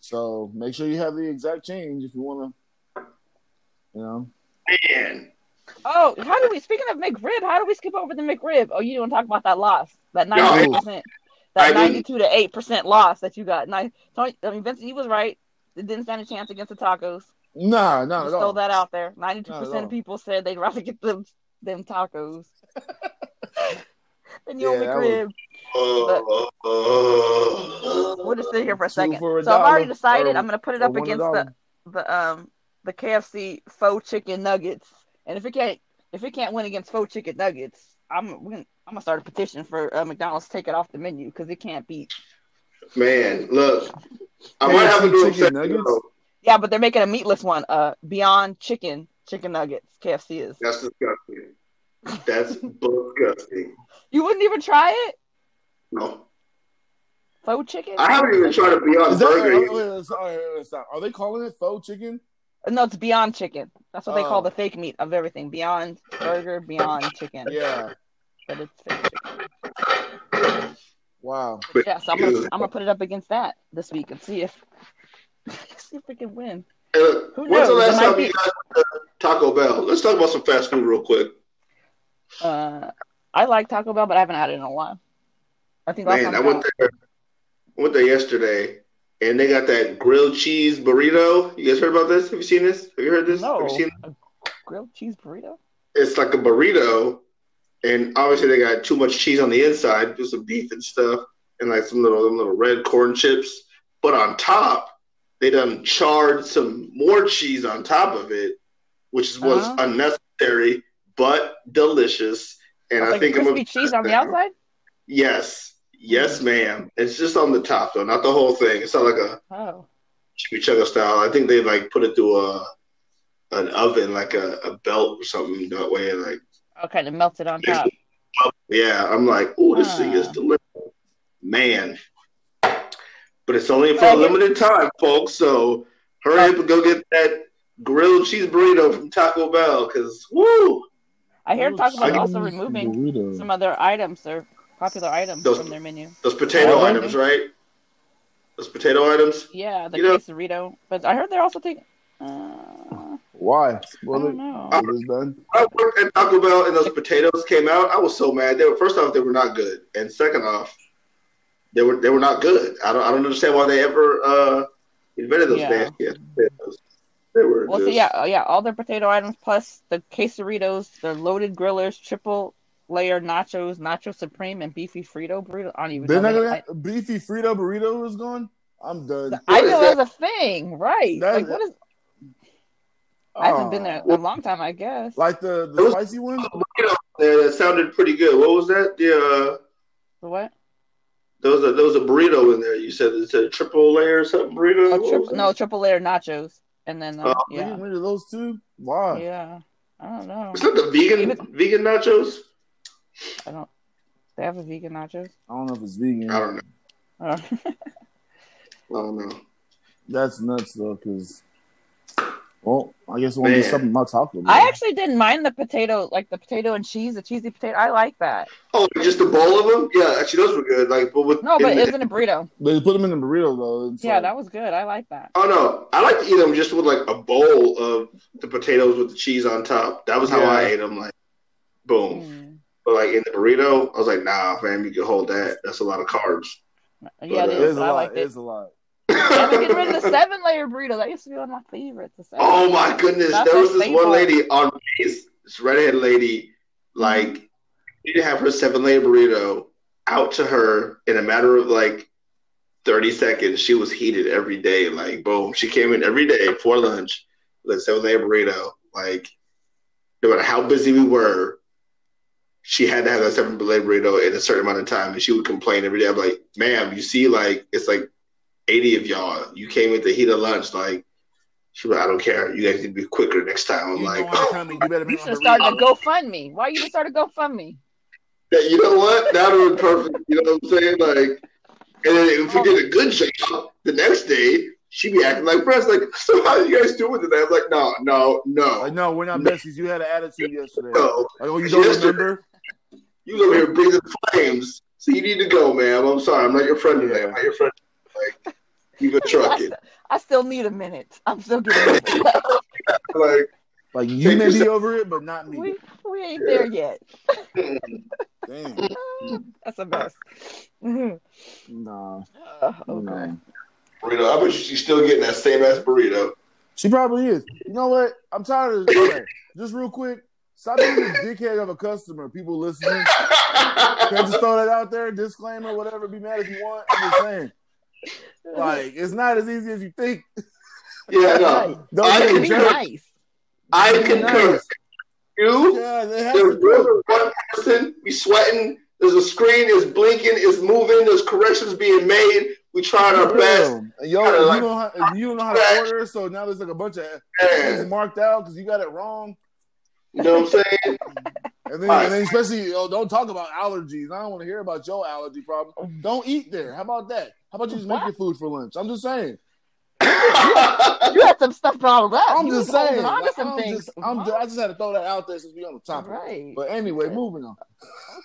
So make sure you have the exact change if you want to. You know. Man. Oh, how do we? Speaking of McRib, how do we skip over the McRib? Oh, you don't talk about that loss, that No, ninety percent, that ninety-two to eight percent loss that you got. Nine, Tony, I mean, Vincent, you was right. It didn't stand a chance against the tacos. Nah, not Just at throw all. that out there. Ninety-two percent of people said they'd rather get them them tacos than your Yeah, that McRib. Oh. We'll just sit here for a second. for a so I've already decided or- I'm gonna put it up against the the um the KFC faux chicken nuggets. And if it can't if it can't win against faux chicken nuggets, I'm gonna, I'm gonna start a petition for uh, McDonald's to take it off the menu because it can't beat. Man, look. I might have to do a chicken second nuggets? though. Yeah, but they're making a meatless one. Uh, Beyond Chicken chicken nuggets. KFC is. That's disgusting. That's disgusting. You wouldn't even try it. No. Faux chicken. I haven't even tried to Beyond Is that, burger. wait, wait, wait, sorry, wait, wait, stop. Are they calling it faux chicken? No, it's Beyond Chicken. That's what they call Oh. the fake meat of everything. Beyond Burger, Beyond Chicken. Yeah. But it's fake chicken. Wow. But- Yeah, so I'm gonna I'm gonna put it up against that this week and see if see if we can win. Hey, look, Who when's the knows? It last might time be- you guys went to Taco Bell? Let's talk about some fast food real quick. Uh, I like Taco Bell, but I haven't had it in a while. I think last Man, time I went there. I went there yesterday, and they got that grilled cheese burrito. You guys heard about this? Have you seen this? Have you heard this? no Have you seen? a grilled cheese burrito. It's like a burrito, and obviously they got too much cheese on the inside, do some beef and stuff, and like some little them little red corn chips. But on top, they done charred some more cheese on top of it, which was Uh-huh. unnecessary but delicious. And I like think I'm crispy gonna cheese on the outside. Yes, yes, ma'am. It's just on the top though, not the whole thing. It's not like a Oh, chimichanga style. I think they like put it through a an oven, like a, a belt or something that way. Like, oh, okay, to melt it on top. yeah, I'm like, oh, this thing is delicious, man. But it's only for Oh, a limited time, folks. So hurry up and go get that grilled cheese burrito from Taco Bell, because woo, I hear oh, Taco Bell also removing Burrito. some other items, their popular items Those- from their menu. those potato Oh, items, right? Those potato items. Yeah, the You know- But I heard they're also taking. Uh, Why? I Well, don't know. Done. I worked at Taco Bell and those potatoes came out. I was so mad. They were first off, they were not good, and second off, they were they were not good. I don't I don't understand why they ever uh, invented those Yeah. fancy potatoes. They were Well, so yeah, yeah, all their potato items plus the quesadillas, the loaded grillers, triple layer nachos, nacho supreme, and beefy Frito burrito. I don't even They're know. not gonna beefy Frito burrito is gone. I'm done. I, I know that? it was a thing, right? That- like what is? I haven't been there a long time, I guess. Like the the was- spicy one. burrito there that sounded pretty good. What was that? The uh, The what? there was a there was a burrito in there. You said it's a triple layer or something burrito. Oh, tri- no, triple layer nachos, and then uh, Oh. Yeah, get rid of those two. Why? yeah. I don't know. It's not the vegan Even- vegan nachos. I don't. They have a vegan nachos. I don't know if it's vegan. I don't know. Uh, I don't know. That's nuts though, because well, I guess it won't be Man. something about Taco Bell. I actually didn't mind the potato, like the potato and cheese, the cheesy potato. I like that. Oh, just a bowl of them? Yeah, actually, those were good. Like, but with No, but in it was in a burrito. they put them in the burrito though. It's Yeah, like- that was good. I like that. oh no, I like to eat them just with like a bowl of the potatoes with the cheese on top. That was how Yeah. I ate them. Like, boom. Mm. But like in the burrito, I was like, nah, fam, you can hold that. That's a lot of carbs. Yeah, But, it uh, it is. is but a I lot. liked It it. is a lot. And they're getting rid of the seven layer burrito. That used to be one of my favorites. The seven. oh my goodness, That's there was this staple. one lady on base, this redhead lady, like she didn't have her seven layer burrito out to her in a matter of like 30 seconds. She was heated every day. Like, boom. She came in every day for lunch with a seven layer burrito. Like, no matter how busy we were, she had to have that seven layer burrito in a certain amount of time. And she would complain every day. I'm like, ma'am, you see, like, it's like 80 of y'all. You came in the heat of lunch. Like, she was like, I don't care. You guys need to be quicker next time. I'm You like, know I'm coming. You better You make should my have a. GoFundMe. Why you didn't start a GoFundMe? Yeah, you know what? That would be perfect. You know what I'm saying? Like, and then if we did a good job, the next day she'd be acting like press. Like, so how you guys doing today? I'm like, no, no, no, Like, no, we're not besties. You had an attitude yesterday. Like, no. oh, you don't Yesterday- remember? You over here breathing flames, so you need to go, ma'am. I'm sorry, I'm not your friend today. I'm not your friend. Like, you go I, trucking. st- I still need a minute. I'm still getting it. Like, Like you may be over it, but not me. we we ain't there yet. Damn. That's a mess. Mhm. Nah. Uh, okay. nah. burrito. I bet she's still getting that same ass burrito. She probably is. You know what? I'm tired of okay, Just real quick, stop being a dickhead of a customer. People listening. Can I just throw that out there? Disclaimer, whatever. Be mad if you want. I'm just saying. Like, it's not as easy as you think. yeah, no. Don't I can Be nice. I Be concur. nice. You, Yeah, there's to one person, we sweating. There's a screen, it's blinking, it's moving, there's corrections being made. We trying our best. Yo, you like- don't, how, you don't know how to order, so now there's like a bunch of things marked out because you got it wrong. You know what I'm saying? And then, and then especially, oh, don't talk about allergies. I don't want to hear about your allergy problem. Don't eat there. How about that? How about you just make your food for lunch? I'm just saying. You had some stuff bottled up. I'm You just saying. on to Like, some I'm things. just, I'm just, I just had to throw that out there since we on the topic. right. But anyway, moving on.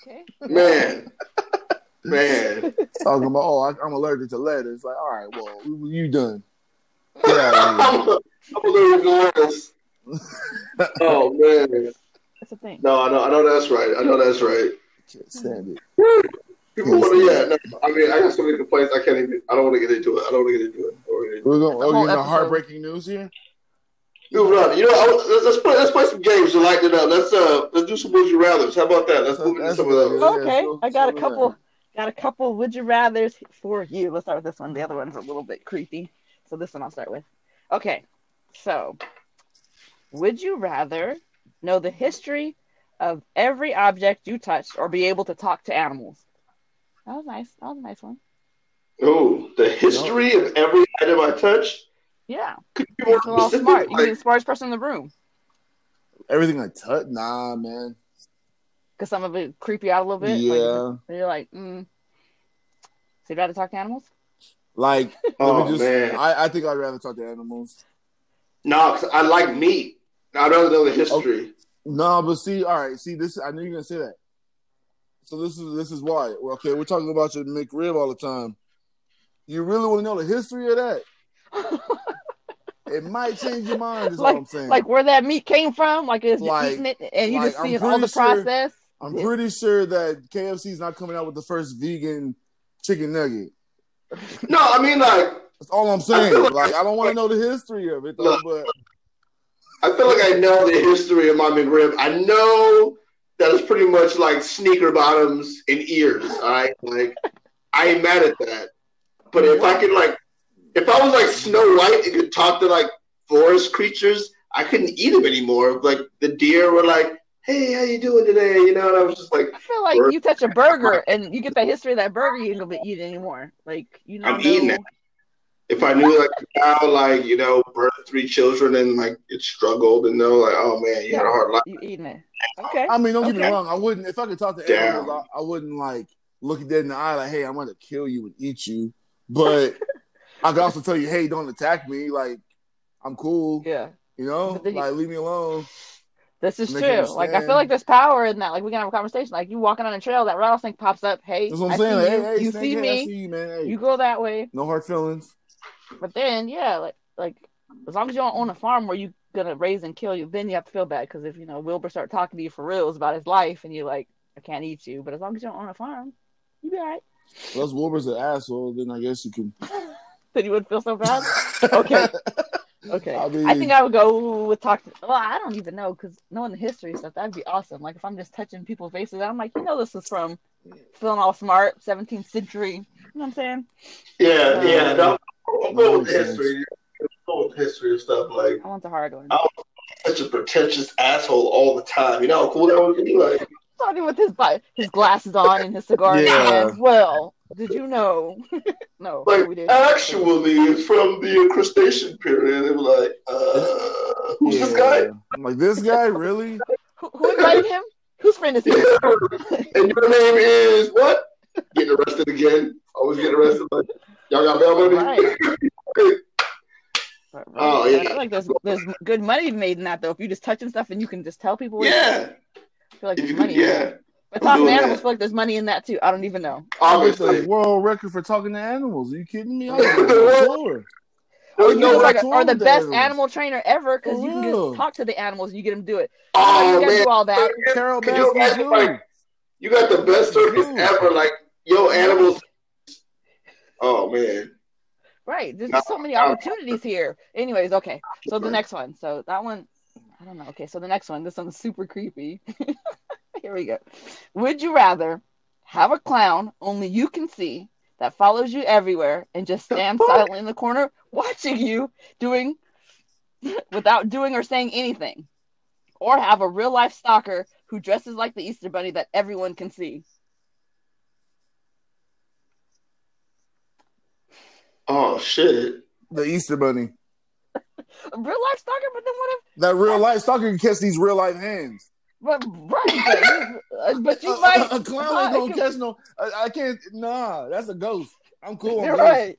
Okay. Man, man. Talking about, oh, I, I'm allergic to lead. It's like, all right, well, you done. Get out of here. I'm, I'm a little glass. Oh man. That's the thing. No, I know, I know that's right. I know that's right. Can't stand it. People want yeah. No, I mean, I got so many complaints. I can't even. I don't want to get into it. I don't want to get into it. I don't wanna get into it. We're going. The Oh, you know, heartbreaking news here. Moving on. You know, I, let's, let's play. Let's play some games to lighten it up. Let's uh, let's do some would you rather's. How about that? Let's move into some of those. is. Yeah, Okay, so- I got so a was couple. Got a couple. Would you rather's for you? Let's start with this one. The other one's a little bit creepy, so this one I'll start with. Okay, so would you rather know the history of every object you touched, or be able to talk to animals? That was nice. That was a nice one. Oh, the history of every item I touch. Yeah, Could you be more you're specific? smart. You can be Like, the smartest person in the room Everything I touch, nah, man. because some of it creep you out a little bit. Yeah. like, you're like, mm. so you'd rather talk to animals? Like, Oh, just. man. I, I think I'd rather talk to animals. no, 'cause I like meat. I'd rather know the history. No, but see, all right, see this. I knew you were gonna say that. So this is this is why. Okay, we're talking about your McRib all the time. You really want to know the history of that? It might change your mind. Is like, all I'm saying. like where that meat came from, like is Like- eating it and you like, just I'm seeing all the sure- process. I'm pretty sure that KFC's not coming out with the first vegan chicken nugget. No, I mean like that's all I'm saying. I like, like, I don't want to know the history of it though, look, but I feel like I know the history of my McRib. I know that it's pretty much like sneaker bottoms and ears. All right, like I ain't mad at that. But if I could like, if I was like Snow White and could talk to like forest creatures, I couldn't eat them anymore. Like the deer were like, "Hey, how you doing today?" You know, and I was just like, I feel like you touch a burger and you get the history of that burger, you ain't gonna be eating anymore. Like you know, I'm eating it. If I knew like now, like you know, birthed three children and like it struggled and know like, oh man, you yeah, had a hard life. You eating it? Okay. I mean, don't okay. get me wrong. I wouldn't if I could talk to Damn. animals. I, I wouldn't like look dead in the eye like, hey, I'm gonna kill you and eat you. But I could also tell you, hey, don't attack me. Like I'm cool. Yeah. You know, like leave me alone. This is true. Like I feel like there's power in that. Like we can have a conversation. Like you walking on a trail, that rattlesnake pops up. Hey, That's what I'm I saying. See hey, you, hey, you see me. See you, man. Hey. you go that way. No hard feelings. But then, yeah, like like as long as you don't own a farm where you gonna raise and kill you, then you have to feel bad because if you know Wilbur start talking to you for reals about his life and you're like, I can't eat you. But as long as you don't own a farm, you be alright. Unless Wilbur's an asshole, then I guess you can. then you would feel so bad. okay. Okay. I, mean, I, think I would go with talk. To, well, I don't even know because knowing the history stuff, that'd be awesome. Like if I'm just touching people's faces, I'm like, you know, this is from feeling all smart, 17th century. You know what I'm saying? Yeah, uh, yeah. No, I'll go with history. I'll go with history and stuff. Like I want the hard one. I'm such a pretentious asshole all the time. You know how cool that would be? Like talking with his his glasses on and his cigar yeah. in hand. Well, did you know? no, like we didn't. actually, it's from the crustacean period. It was like, uh, who's yeah. this guy? I'm like this guy, really? who, who invited him? Whose friend is he? and your name is what? Getting arrested again? Always getting arrested. Like, y'all got bail money? Right. Right. Oh yeah. I feel like there's there's good money made in that though. If you just touching stuff and you can just tell people. Yeah. I feel like there's money. Yeah. But talking to animals, I feel like there's money in that too. I don't even know. Obviously, world record for talking to animals. Are you kidding me? I'm sure. Or, you like a, or the best animals. animal trainer ever because you can just talk to the animals and you get them to do it. Oh, you man. do all that. Carol you, like, you got the best circus ever. Like, yo, animals. Oh, man. Right. There's no, so many opportunities here. Anyways, okay. So the next one. So that one, I don't know. Okay. So the next one. This one's super creepy. Here we go. Would you rather have a clown only you can see that follows you everywhere and just stands silently in the corner watching you doing without doing or saying anything? Or have a real life stalker who dresses like the Easter bunny that everyone can see? Oh shit. The Easter bunny. real life stalker, but then what if that real life stalker can catch these real life hands? But right, but, uh, but you might a, a clown ain't gonna catch no. I, I, can't. Nah, that's a ghost. I'm cool. You're right.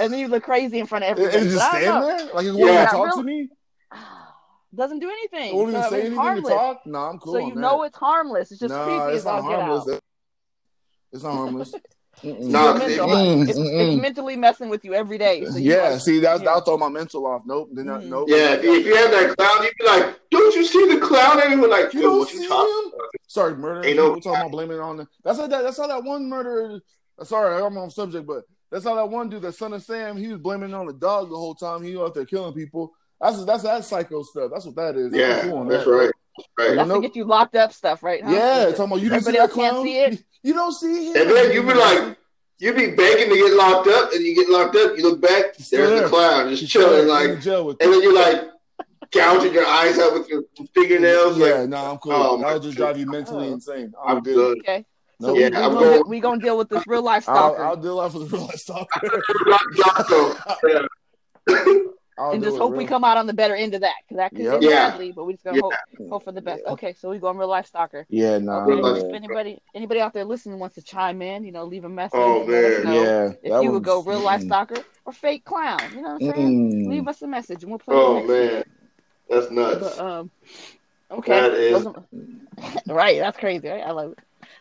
And then you look crazy in front of everyone. And just stand there like you yeah. want to talk to me. Doesn't do anything. Won't even so say anything harmless. to talk. Nah, I'm cool. So you know it's harmless. It's just nah, creepy it's as all harmless. It's not harmless. No, mental, mm, it's, mm, it's, mentally messing with you every day. So you yeah, see, that, that'll throw my mental off. Nope, then mm. nope. Yeah, if you, if you have that clown, you'd be like, "Don't you see the clown?" And you like, "You don't what see you talking Sorry, murder. Ain't no talking about blaming it on the. That's how that, that's how that one murder. Sorry, I'm on subject, but that's how that one dude, the son of Sam, he was blaming it on the dog the whole time. He was out there killing people. That's that's that psycho stuff. That's what that is. Yeah, cool that's that. right. Right. That's to get you locked up stuff, right? Huh? Yeah, talking about you didn't see that clown. See it. You don't see it. And then you be like, you be begging to get locked up, and you get locked up. You look back, there's there. the clown just chilling, like, and then you're like gouging your eyes out with your fingernails. Yeah, like, no, I'm cool. Oh, That'll just drive you mentally oh. insane. I'm, I'm good. good. Okay. So yeah, we, are gonna, we gonna deal with this real life stalker. I'll, I'll deal with the real life stalker. I'll and just hope real. we come out on the better end of that because that could yep. end yeah. badly, but we just gonna yeah. hope, hope for the best. Yeah. Okay, so we go on real life stalker. Yeah, no. Nah, okay. If anybody anybody out there listening wants to chime in, you know, leave a message. Oh man, yeah. If you would go real life mm. stalker or fake clown, you know what I'm saying? Mm. Leave us a message and we'll play. Oh man, that's nuts. But, um, okay, that is... right. That's crazy. Right? I love it.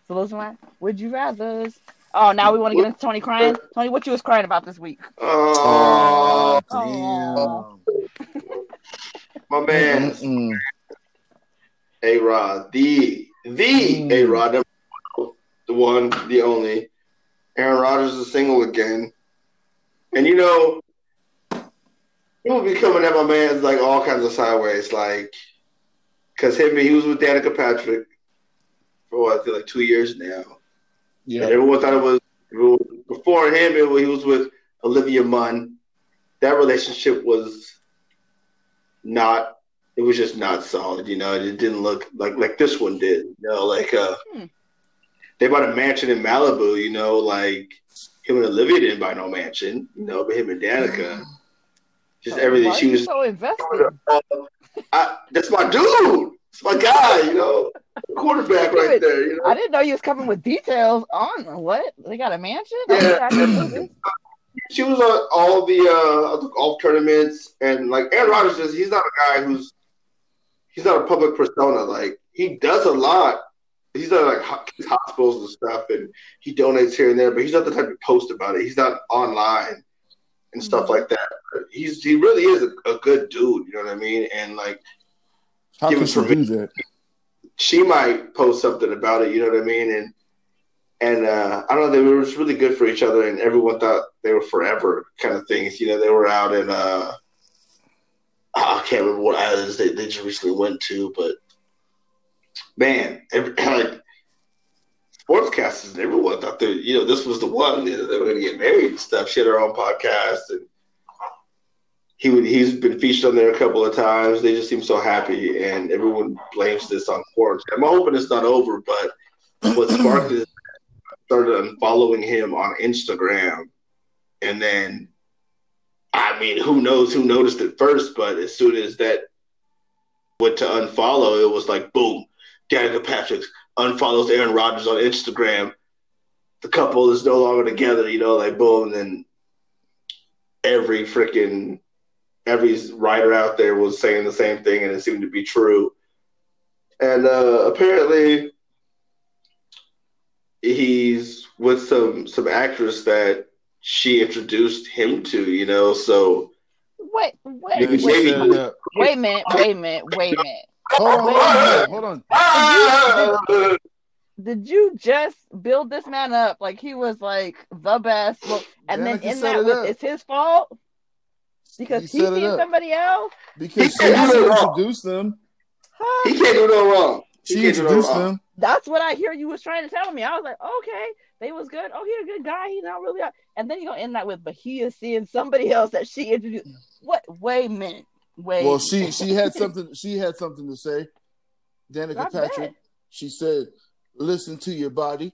So those are my would you rather's. Oh, now we want to get into Tony crying. Tony, what you was crying about this week? Oh, oh. my man, A Rod, the the mm. A Rod, the one, the only. Aaron Rodgers is single again. And you know, he people be coming at my man's like all kinds of sideways, like because him he was with Danica Patrick for what, I feel like two years now. Yeah. And everyone thought it was, it was before him. It was, he was with Olivia Munn. That relationship was not. It was just not solid. You know, it didn't look like like this one did. You know, like uh, hmm. they bought a mansion in Malibu. You know, like him and Olivia didn't buy no mansion. You know, but him and Danica, just everything. She was so invested. I, that's my dude. It's my guy. You know, quarterback right there. You know? I didn't know you was coming with details on what they got a mansion. Yeah. she was on all the uh, the golf tournaments and like Aaron Rodgers. Is, he's not a guy who's he's not a public persona. Like he does a lot. He's not like hospitals and stuff, and he donates here and there. But he's not the type to post about it. He's not online and stuff mm-hmm. like that. He's he really is a, a, good dude. You know what I mean? And like, how can she do that? She might post something about it. You know what I mean? And and uh, I don't know. They were just really good for each other, and everyone thought they were forever kind of things. You know, they were out in uh, I can't remember what islands they, they just recently went to, but man, every, like sportscasters and everyone thought that you know this was the one you know, they were going to get married and stuff. She had her own podcast, and he would he's been featured on there a couple of times. They just seem so happy, and everyone blames this on quarantine. I'm hoping it's not over, but what sparked it I started unfollowing him on Instagram, and then, I mean, who knows who noticed it first? But as soon as that went to unfollow, it was like boom, Danica Patrick's unfollows Aaron Rodgers on Instagram. The couple is no longer together, you know, like boom, and then every freaking every writer out there was saying the same thing, and it seemed to be true. And uh, apparently, he's with some some actress that she introduced him to, you know. So wait, wait, wait, wait, wait a minute, wait a minute, wait a minute. Hold on, hold on, hold on. Did you, did, did you, just build this man up like he was like the best, and then in that with, it's his fault because he, he seen somebody else? Because she introduced them. Huh? He can't do no wrong. He she introduced no them. That's what I hear you was trying to tell me. I was like, okay, they was good. Oh, he's a good guy. He's not really. And then you gonna end that with, but he is seeing somebody else that she introduced. What? Wait a minute. Wait. Well, she she had something. She had something to say. Danica Patrick. Bet. She said, "Listen to your body.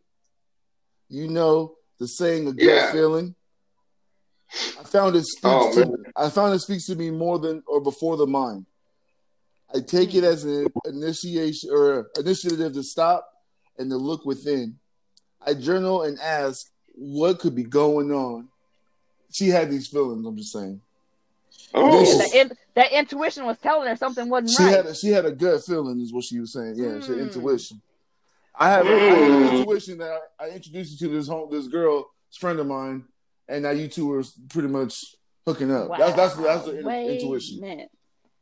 You know the saying a good yeah. feeling." I found it speaks oh, to. I found it speaks to me more than or before the mind. I take it as an initiation or initiative to stop and to look within. I journal and ask what could be going on. She had these feelings. I'm just saying. Oh, that, in, that, intuition was telling her something wasn't she right. Had a, she had a gut feeling, is what she was saying. Yeah, mm. she had intuition. I have, mm. I have an hmm. intuition that I, I, introduced you to this home, this girl, this friend of mine, and now you two are pretty much hooking up. Wow. That's that's that's the Wait intuition. Minute.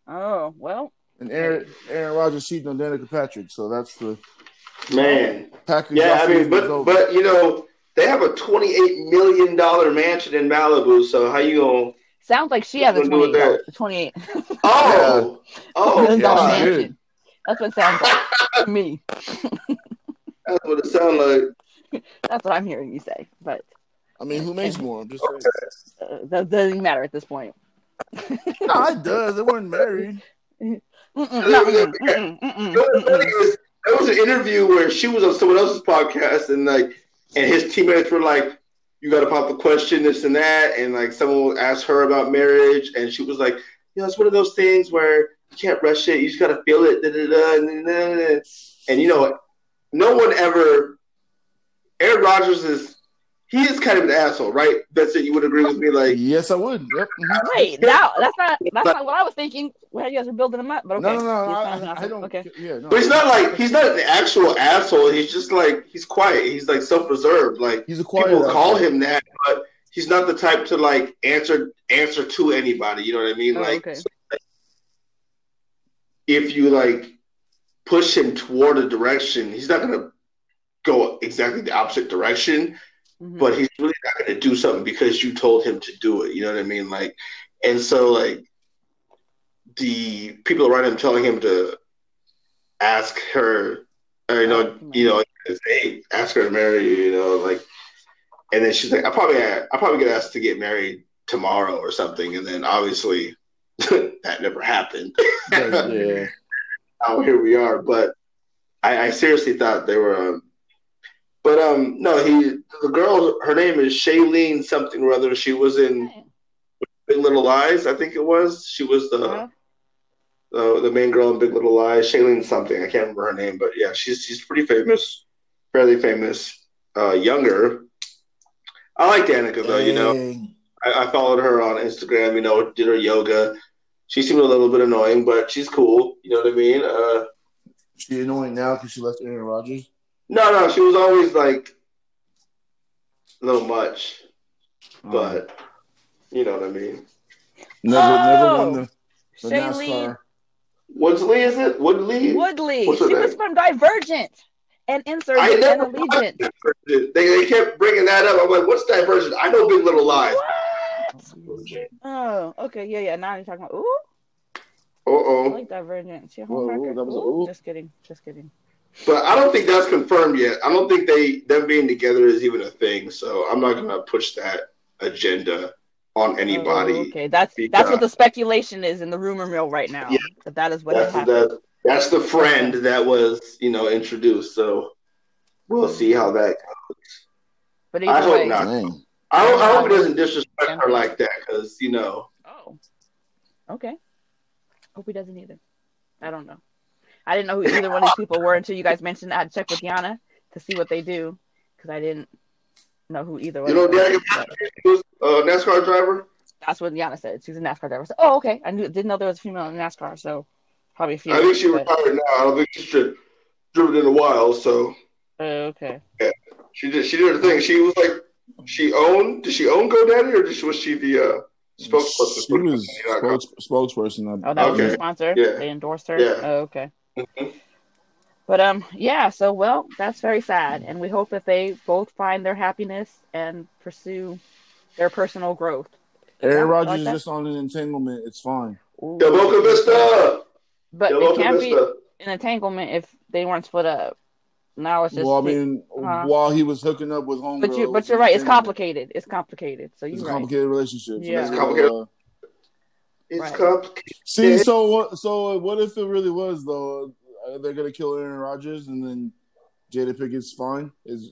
Oh well. And Aaron Aaron Rodgers cheating on Danica Patrick, so that's the man. Packers yeah, I mean, but but you know they have a twenty eight million dollar mansion in Malibu, so how you gonna Sounds like she has a 28. 28. Oh, oh, yeah. Oh, that's what it sounds like to me. That's what it sounds like. That's what I'm hearing you say. But I mean, who makes more? I'm just saying. Uh, that doesn't matter at this point. no, it does. They weren't married. There was an interview where she was on someone else's podcast, and like, and his teammates were like, you got to pop the question, this and that, and like someone asked her about marriage, and she was like, you know, it's one of those things where you can't rush it, you just got to feel it, da, da, da, and you know, no one ever. Aaron Rodgers is he is kind of an asshole, right? That's it. You would agree with me, like yes, I would. Yep. Mm-hmm. Wait, now that's not that's not what I was thinking when you guys were building him up. But okay. no, no, no, I, I, don't. Okay, yeah, no. But he's not like he's not an actual asshole. He's just like he's quiet. He's like self-preserved. Like he's a quiet. People call him that, but he's not the type to like answer answer to anybody. You know what I mean? Oh, like, okay. so, like, if you like push him toward a direction, he's not gonna go exactly the opposite direction mm-hmm. but he's really not going to do something because you told him to do it. You know what I mean? Like, and so like the people around him telling him to ask her, or, you know, you know, hey, ask her to marry you. You know, like, and then she's like, I probably, I probably get asked to get married tomorrow or something, and then obviously that never happened. yeah. now here we are, but I, I seriously thought they were. Um, but um, no, he the girl, her name is Shailene something or other. She was in Big Little Lies, I think it was. She was the uh-huh. the, the main girl in Big Little Lies. Shailene something, I can't remember her name, but yeah, she's she's pretty famous, fairly famous. Uh, younger. I like Danica though, Dang. you know. I, I followed her on Instagram. You know, did her yoga. She seemed a little bit annoying, but she's cool. You know what I mean? Uh, she annoying now because she left Aaron Rodgers. No, no, she was always like a little much, oh. but you know what I mean. Never, oh, never won the, the NASCAR. Woodley, is it Woodley? Woodley. She name? was from Divergent and Insurgent and Allegiant. They, they kept bringing that up. I'm like, what's Divergent? I know Big Little Lies. Oh, okay, yeah, yeah. Now you're talking about ooh. oh. I like Divergent. She a Ooh, just kidding, just kidding. But I don't think that's confirmed yet. I don't think they them being together is even a thing. So I'm not gonna push that agenda on oh, anybody. Oh, okay, that's that's what the speculation is in the rumor mill right now. Yeah, that that is what that's, that, that's the friend that was you know introduced. So we'll hmm. see how that goes. But I hope way, not. Dang. I hope, I hope it doesn't disrespect her like that because you know. Oh. Okay. Hope he doesn't either. I don't know. I didn't know who either one of these people were until you guys mentioned. I had to check with Yana to see what they do because I didn't know who either one. You know, Daniel was a uh, NASCAR driver. That's what Yana said. She's a NASCAR driver. So, oh, okay. I knew, didn't know there was a female in NASCAR, so probably a few. I think she but... retired now. I don't think she's driven in a while. So. Oh, okay. Yeah, she did. She did her thing. She was like, she owned. Did she own GoDaddy, or just was she the uh, spokesperson? She was spokes, spokesperson. Oh, that okay. was the sponsor. Yeah. They endorsed her. Yeah. Oh, okay. Mm-hmm. But um, yeah. So well, that's very sad, and we hope that they both find their happiness and pursue their personal growth. Aaron yeah, Rodgers like is just on an entanglement. It's fine. Ooh. Del Boca Vista. But it can't Vista. be an entanglement if they weren't split up. Now it's just. Well, I mean, uh, while he was hooking up with home, but you, but you're right. It's complicated. It's complicated. So you're it's a complicated right. relationship. Yeah, it's complicated. Uh, it's right. complicated. See, so what? So what if it really was though? Uh, they're gonna kill Aaron Rodgers and then Jada Pinkett's fine? Is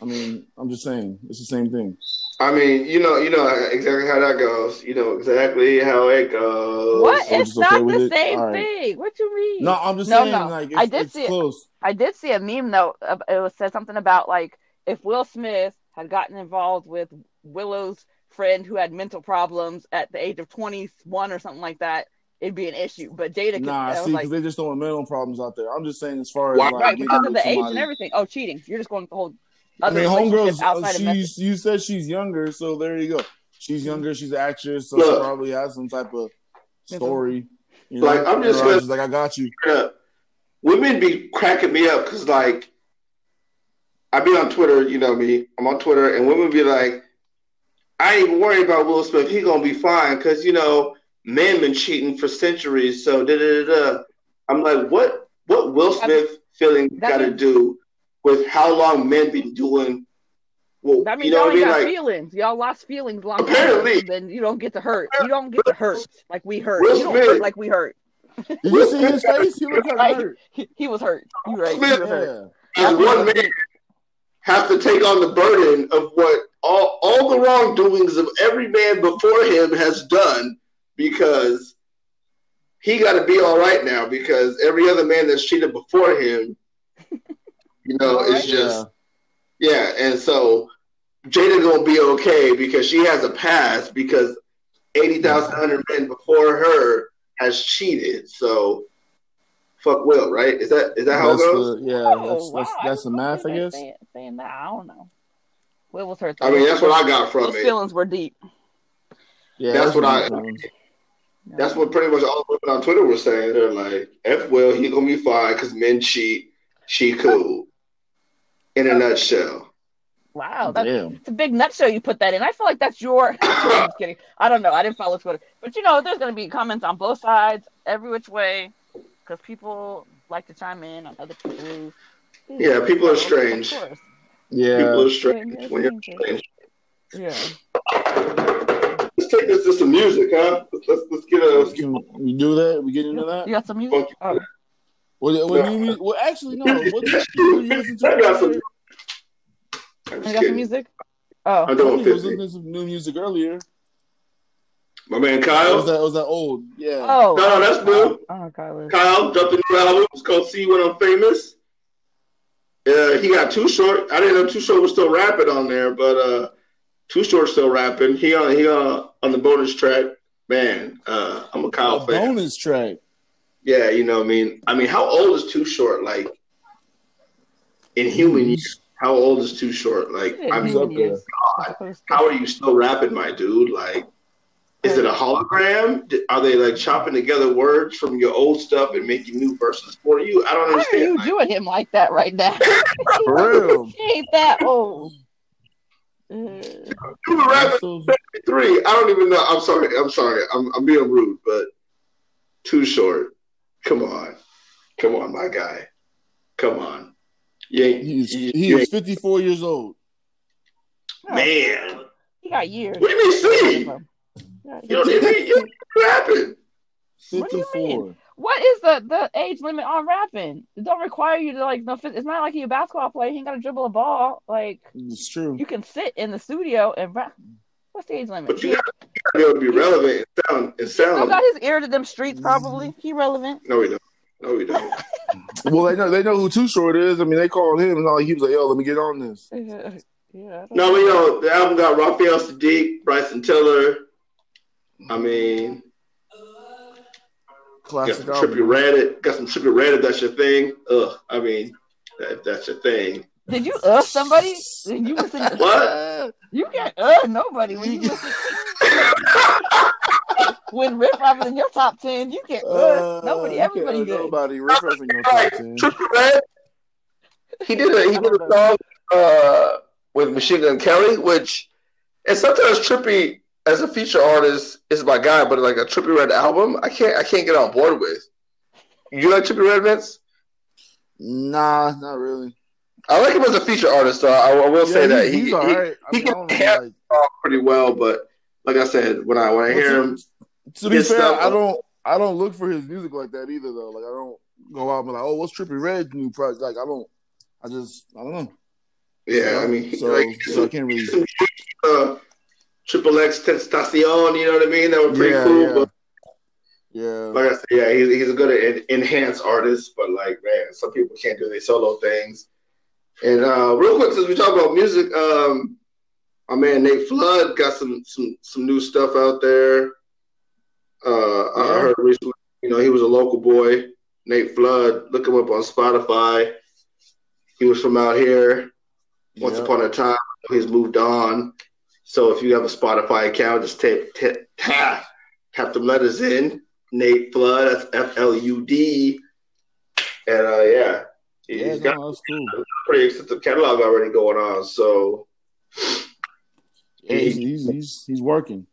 I mean, I'm just saying, it's the same thing. I mean, you know, you know exactly how that goes. You know exactly how it goes. What? So it's not okay the same right. thing. What you mean? No, I'm just no, saying, no. like, I did see close. I did see a meme though. It was said something about like if Will Smith had gotten involved with Willow's friend who had mental problems at the age of 21 or something like that, it'd be an issue. But Jada, nah, see, because like, they just don't want mental problems out there. I'm just saying, as far as like, right because of the somebody. age and everything. Oh, cheating! You're just going the whole. I mean, homegirls. Uh, she's you said she's younger, so there you go. She's younger. She's an actress, so Look, she probably has some type of story. You know, like I'm just gonna, like I got you. Women be cracking me up because like I be on Twitter, you know me. I'm on Twitter, and women be like, "I ain't even worried about Will Smith. He gonna be fine because you know men been cheating for centuries. So da da da. I'm like, what? What Will Smith feeling got to do with how long men been doing? Well, that means you know y'all ain't got like, feelings. Y'all lost feelings long apparently. Then you don't get to hurt. You don't get to hurt like we hurt. Will you don't Smith, hurt like we hurt. Did you see his face? He was hurt. He, he, was hurt. You right. Smith, he was hurt. As one man have to take on the burden of what all, all the wrongdoings of every man before him has done because he got to be all right now because every other man that's cheated before him, you know, is just yeah. yeah. And so Jada gonna be okay because she has a past because eighty thousand hundred men before her has cheated. So fuck Will, right? Is that is that how that's it goes? The, yeah, oh, that's that's, wow. that's the math, I guess. Saying, saying that, I don't know. Will was hurt. I mean, that's what I got from Those it. Feelings were deep. Yeah, that's, that's what I. That's what pretty much all the women on Twitter were saying. They're like, "F Will, he gonna be fine because men cheat. She cool." In a nutshell. Wow, that's it's a big nutshell you put that in. I feel like that's your. I'm just kidding. I don't know. I didn't follow Twitter, but you know, there's going to be comments on both sides, every which way, because people like to chime in on other people. Yeah, people are strange. Yeah, people are strange yeah, when you're strange. Yeah. Let's take this to some music, huh? Let's let's get a. Let's Can we do that? We get into that. You got some music. Oh. What, what no. well, actually, no. What did you listen to? I got some. You got some music? Oh, I don't was listening to some new music earlier. My man Kyle. Was that was that old? Yeah. Oh, no, no, that's new. Oh, Kyle. Kyle dropped a new album. It's called "See When I'm Famous." Uh, he got Too Short. I didn't know Too Short was still rapping on there, but uh, Too Short still rapping. He on he on on the bonus track. Man, uh, I'm a Kyle a fan. Bonus track. Yeah, you know, I mean, I mean, how old is Too Short? Like in human years, how old is Too Short? Like, I mean, God, how are you still rapping, my dude? Like, is it a hologram? Are they like chopping together words from your old stuff and making new verses for you? I don't understand. Why are you like, doing him like that right now? For real. he ain't that old. You were rapping three. I don't even know. I'm sorry. I'm sorry. I'm, I'm being rude, but too short. Come on. Come on, my guy. Come on. Yeah, he's he is 54 years old. Man. He got years. What do you mean see? You don't even you rapping. 54. What is the, the age limit on rapping? It don't require you to like no. It's not like you a basketball player. He ain't got to dribble a ball. Like it's true. You can sit in the studio and rap. What's the age limit? But you gotta, be able to be relevant and sound. And sound. Oh I got his ear to them streets. Probably mm-hmm. he relevant. No, he don't. No, he don't. well, they know they know who Too Short is. I mean, they called him and all. He was like, "Yo, let me get on this." Yeah. No, but you know, the album got Raphael Saadiq, Bryson Tiller. I mean, classic got some Trippie Redd. Got some Trippie Redd. That's your thing. Ugh. I mean, if that's your thing. Did you uh somebody? Did you listen? what? You can't uh nobody when you listen. when Riff Raff is in your top ten, you can't uh, uh nobody. Everybody good. Nobody Riff Raff in your top ten. Trippie Redd. He did a he did a song uh, with Machine Gun Kelly, which and sometimes Trippie as a feature artist is my guy, but like a Trippie Redd album, I can't I can't get on board with. You like Trippie Redd, Vince? Nah, not really. I like him as a feature artist, though. I, I will yeah, say that he, he's all right. He, he can like... pretty well, but like I said, when I when I hear him, to be fair, stuff, I don't I don't look for his music like that either, though. Like I don't go out and be like, oh, what's Trippie Redd's new project? Like I don't, I just I don't know. Yeah, I mean, so, like, so I can't really. Uh, Triple X Tentacion, you know what I mean? That were pretty yeah, cool, yeah. but yeah, like I said, yeah, he's he's a good enhanced artist, but like man, some people can't do their solo things. And uh, real quick, since we talk about music, um, my man Nate Flud got some some some new stuff out there. Uh, yeah. I heard recently, you know, he was a local boy, Nate Flud. Look him up on Spotify. He was from out here. Once yeah. upon a time, he's moved on. So if you have a Spotify account, just tap tap tap the letters in. Nate Flud, that's F L U D, and uh, yeah, yeah, he's got no, that's cool. a pretty extensive catalog already going on. So yeah, he's, he's, he's he's working.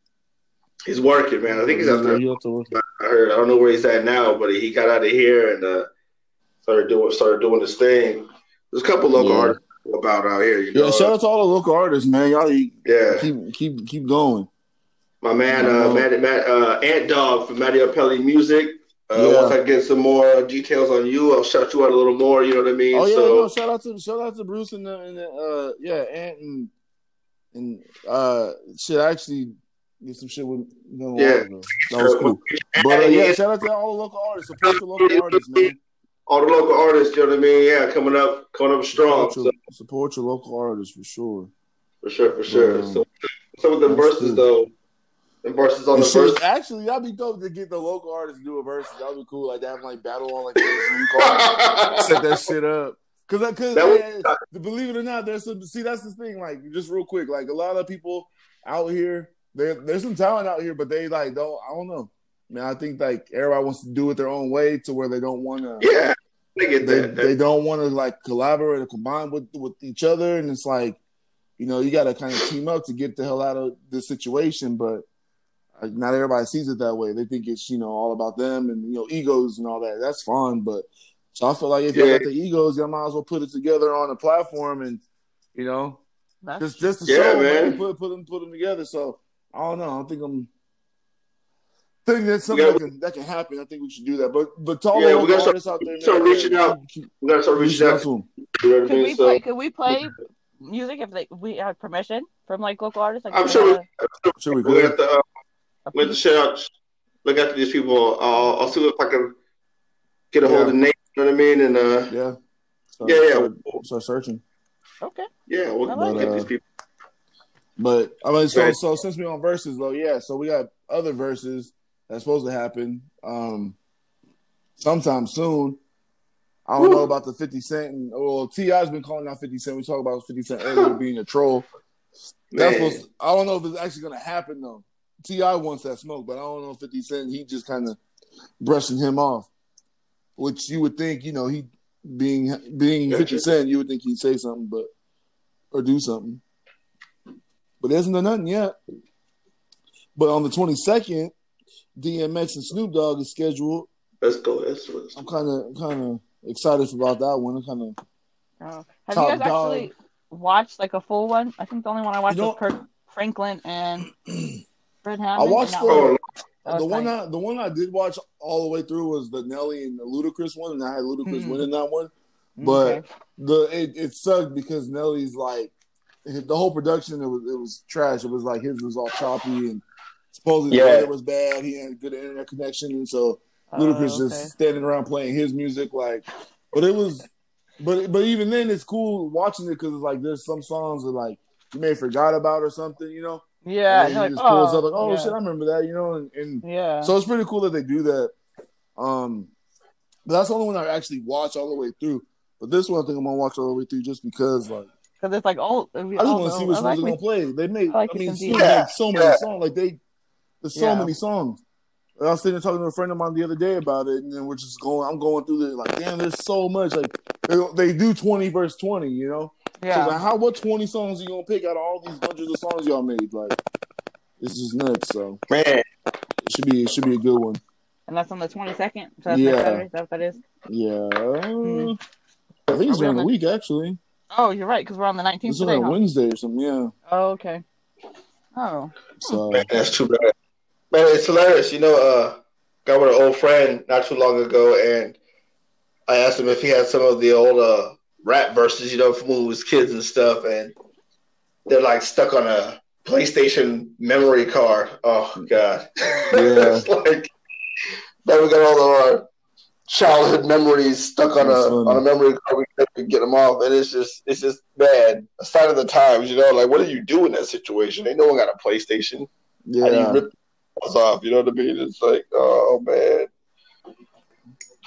He's working, man. I think he's out there. I heard. I don't know where he's at now, but he got out of here and uh, started doing started doing his thing. There's a couple local yeah. artists about out here. You know? Yeah, shout out to all the local artists, man. Y'all, yeah, keep keep keep going. My man, uh, Matt, Matt, uh, Ant Dog from Matty Pelly Music. Uh, yeah. Once I get some more details on you, I'll shout you out a little more. You know what I mean? Oh yeah, so, no, shout out to shout out to Bruce and the, and the uh, yeah, Ant and and uh, shit. I actually did some shit with you know, yeah, that was cool. But uh, yeah, shout out to all the local artists. Support the local artists, man. All the local artists, you know what I mean? Yeah, coming up, coming up strong. Support your, so. support your local artists for sure. For sure, for sure. Um, so some of the verses cool. though and verses on the sure, verse. Actually, that'd be dope to get the local artists to do a verse. That'd be cool. Like to have like battle on like set that shit up. Cause, cause man, believe it or not, there's some. See, that's the thing. Like, just real quick, like a lot of people out here, there, there's some talent out here, but they like don't. I don't know. Man, I think like everybody wants to do it their own way to where they don't want to. Yeah, they, they, they don't want to like collaborate or combine with with each other, and it's like you know, you got to kind of team up to get the hell out of this situation. But uh, not everybody sees it that way. They think it's you know all about them and you know egos and all that. That's fine, but so I feel like if you got the egos, you might as well put it together on a platform and you know That's just just to yeah, show man. man. put put them put them together. So I don't know. I think I'm think that's something that can, that can happen. I think we should do that. But but to all yeah, the artists start, out there, start man, reaching out. We gotta start reaching out to them. Can we play? Can we play music if they, we have permission from like local artists? Like, I'm sure. We, I'm sure we could. We have to. Uh, we have to shout out. Look after these people. I'll, I'll see if I can get a hold of Nate. You know what I mean? And uh, yeah, start, yeah, yeah. Start, start searching. Okay. Yeah, we'll like get uh, these people. But I mean, so right. so since we're on Verzuz though, yeah. So we got other Verzuz that's supposed to happen um, sometime soon. I don't Woo. know about the 50 Cent. And, well, T.I.'s been calling out 50 Cent. We talked about 50 Cent earlier being a troll. That's supposed to, I don't know if it's actually going to happen, though. T.I. wants that smoke, but I don't know if 50 Cent, he just kind of brushing him off, which you would think, you know, he being being 50 Cent, you would think he'd say something, but or do something. But there hasn't done nothing yet. But on the 22nd, DMX and Snoop Dogg is scheduled. Let's go. Let's, let's I'm kind of kind of excited about that one. I'm kind of. Oh. Have you guys dog. actually watched like a full one? I think the only one I watched you know, was Kirk Franklin and Fred Hammond. I watched the, oh, the one I the one I did watch all the way through was the Nelly and the Ludacris one, and I had Ludacris mm-hmm. winning that one. But okay. the it, it sucked because Nelly's like the whole production it was it was trash. It was like his was all choppy and supposedly yeah. the weather was bad. He had a good internet connection, and so Ludacris okay. just standing around playing his music. Like, but it was, but but even then, it's cool watching it because it's like there's some songs that like you may have forgot about or something, you know. Yeah, and like, just oh, up like, oh yeah. shit, I remember that, you know, and, and yeah, so it's pretty cool that they do that. Um, but that's the only one I actually watch all the way through. But this one I think I'm gonna watch all the way through just because like because it's like oh I just want to see which ones they're gonna play. They made I, like I mean, yeah. so many yeah. songs like they there's so yeah. many songs. I was sitting there talking to a friend of mine the other day about it, and then we're just going. I'm going through the like, damn, there's so much. Like they, they do 20 verse 20, you know. Yeah. So like, how what 20 songs are you gonna pick out of all these hundreds of songs y'all made? Like, this is nuts. So man, it should be it should be a good one. And that's on the 22nd. So yeah. Is that what that is? Yeah. Mm-hmm. I think it's during the week actually. Oh, you're right because we're on the 19th. It's today, on huh? Wednesday or something. Yeah. Oh, okay. Oh. So man, that's too bad. Man, it's hilarious. You know, uh, got with an old friend not too long ago, and I asked him if he had some of the old uh, rap verses, you know, from when we was kids and stuff, and they're like stuck on a PlayStation memory card. Oh God, yeah. it's like now we got all of our childhood memories stuck on That's a funny. on a memory card. We can get them off, and it's just it's just bad. A sign of the times, you know. Like, what do you do in that situation? Ain't no one got a PlayStation. Yeah, off. You know what I mean? It's like, oh man,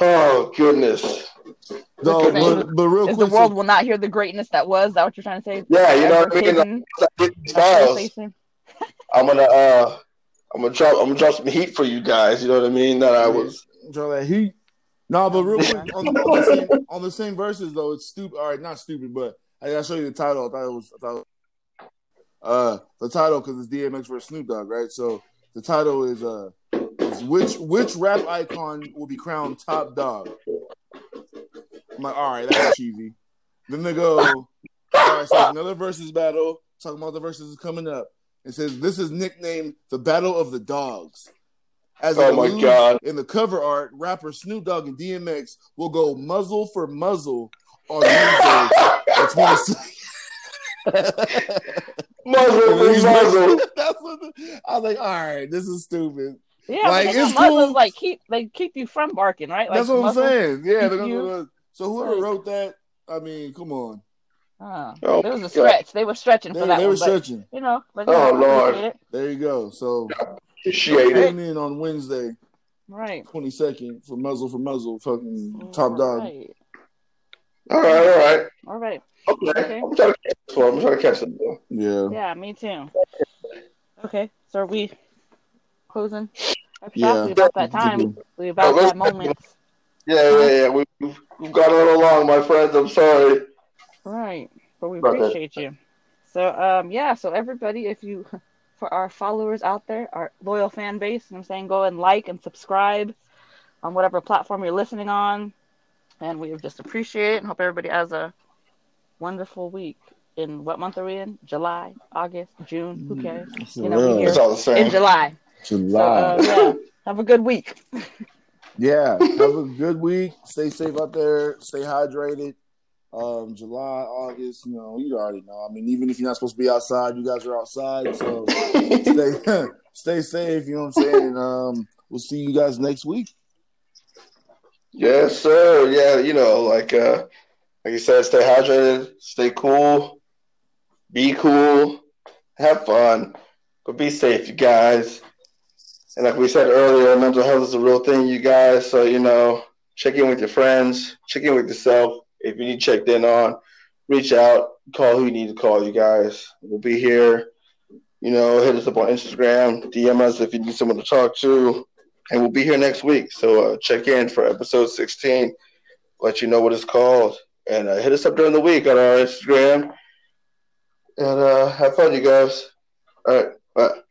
oh goodness. No, but, but real quick, the world so, will not hear the greatness that was. Is that what you're trying to say? Yeah, you know what I mean. Like, I'm gonna, uh, I'm gonna drop, I'm gonna drop some heat for you guys. You know what I mean? That I was drop that heat. No, but real quick on, on, the same, on, the same, Verzuz though, it's stupid. All right, not stupid, but I gotta show you the title. I thought it was, I thought, uh, the title because it's DMX versus Snoop Dogg, right? So the title is uh is which which rap icon will be crowned top dog? I'm like, all right, that's cheesy. Then they go, all right, so another Verzuz battle. Talking about the Verzuz coming up. It says this is nicknamed the Battle of the Dogs. As oh my god! In the cover art, rapper Snoop Dogg and DMX will go muzzle for muzzle on Wednesday, muzzle muzzle. That's what the, I was like, all right, this is stupid. Yeah, like it's cool. like keep they keep you from barking, right? Like, That's what I'm saying. Yeah. Gonna, so whoever wrote that, I mean, come on. Oh, oh it was a oh, stretch. God. They were stretching they, for that. They were one, stretching. But, you know. But, oh know, Lord. There you go. So appreciate it. in on Wednesday, right? Twenty second for muzzle for muzzle, fucking top dog. Right. All right, all right, all right. Okay. okay. I'm trying to catch this one. I'm trying to catch it. Yeah. Yeah, me too. Okay, so are we closing? Yeah. About that time. We about oh, that moment. Yeah, yeah, yeah. We, we've, we've got a little long, my friends. I'm sorry. Right, but we appreciate you. So um yeah, so everybody, if you for our followers out there, our loyal fan base, I'm saying go and like and subscribe on whatever platform you're listening on. And we just appreciate it and hope everybody has a wonderful week. In what month are we in? July, August, June? Who cares? You know, we it's all the same. in July. July. So, uh, yeah, have a good week. Yeah, have a good week. Stay safe out there. Stay hydrated. Um, July, August, you know, you already know. I mean, even if you're not supposed to be outside, you guys are outside. So stay stay safe. You know what I'm saying? And um, we'll see you guys next week. Yes, sir. Yeah, you know, like uh, like you said, stay hydrated, stay cool, be cool, have fun, but be safe, you guys. And like we said earlier, mental health is a real thing, you guys. So, you know, check in with your friends, check in with yourself. If you need checked in on, reach out, call who you need to call, you guys. We'll be here. You know, hit us up on Instagram, DM us if you need someone to talk to. And we'll be here next week. So uh, check in for episode 16. Let you know what it's called. And uh, hit us up during the week on our Instagram. And uh, have fun, you guys. All right. Bye.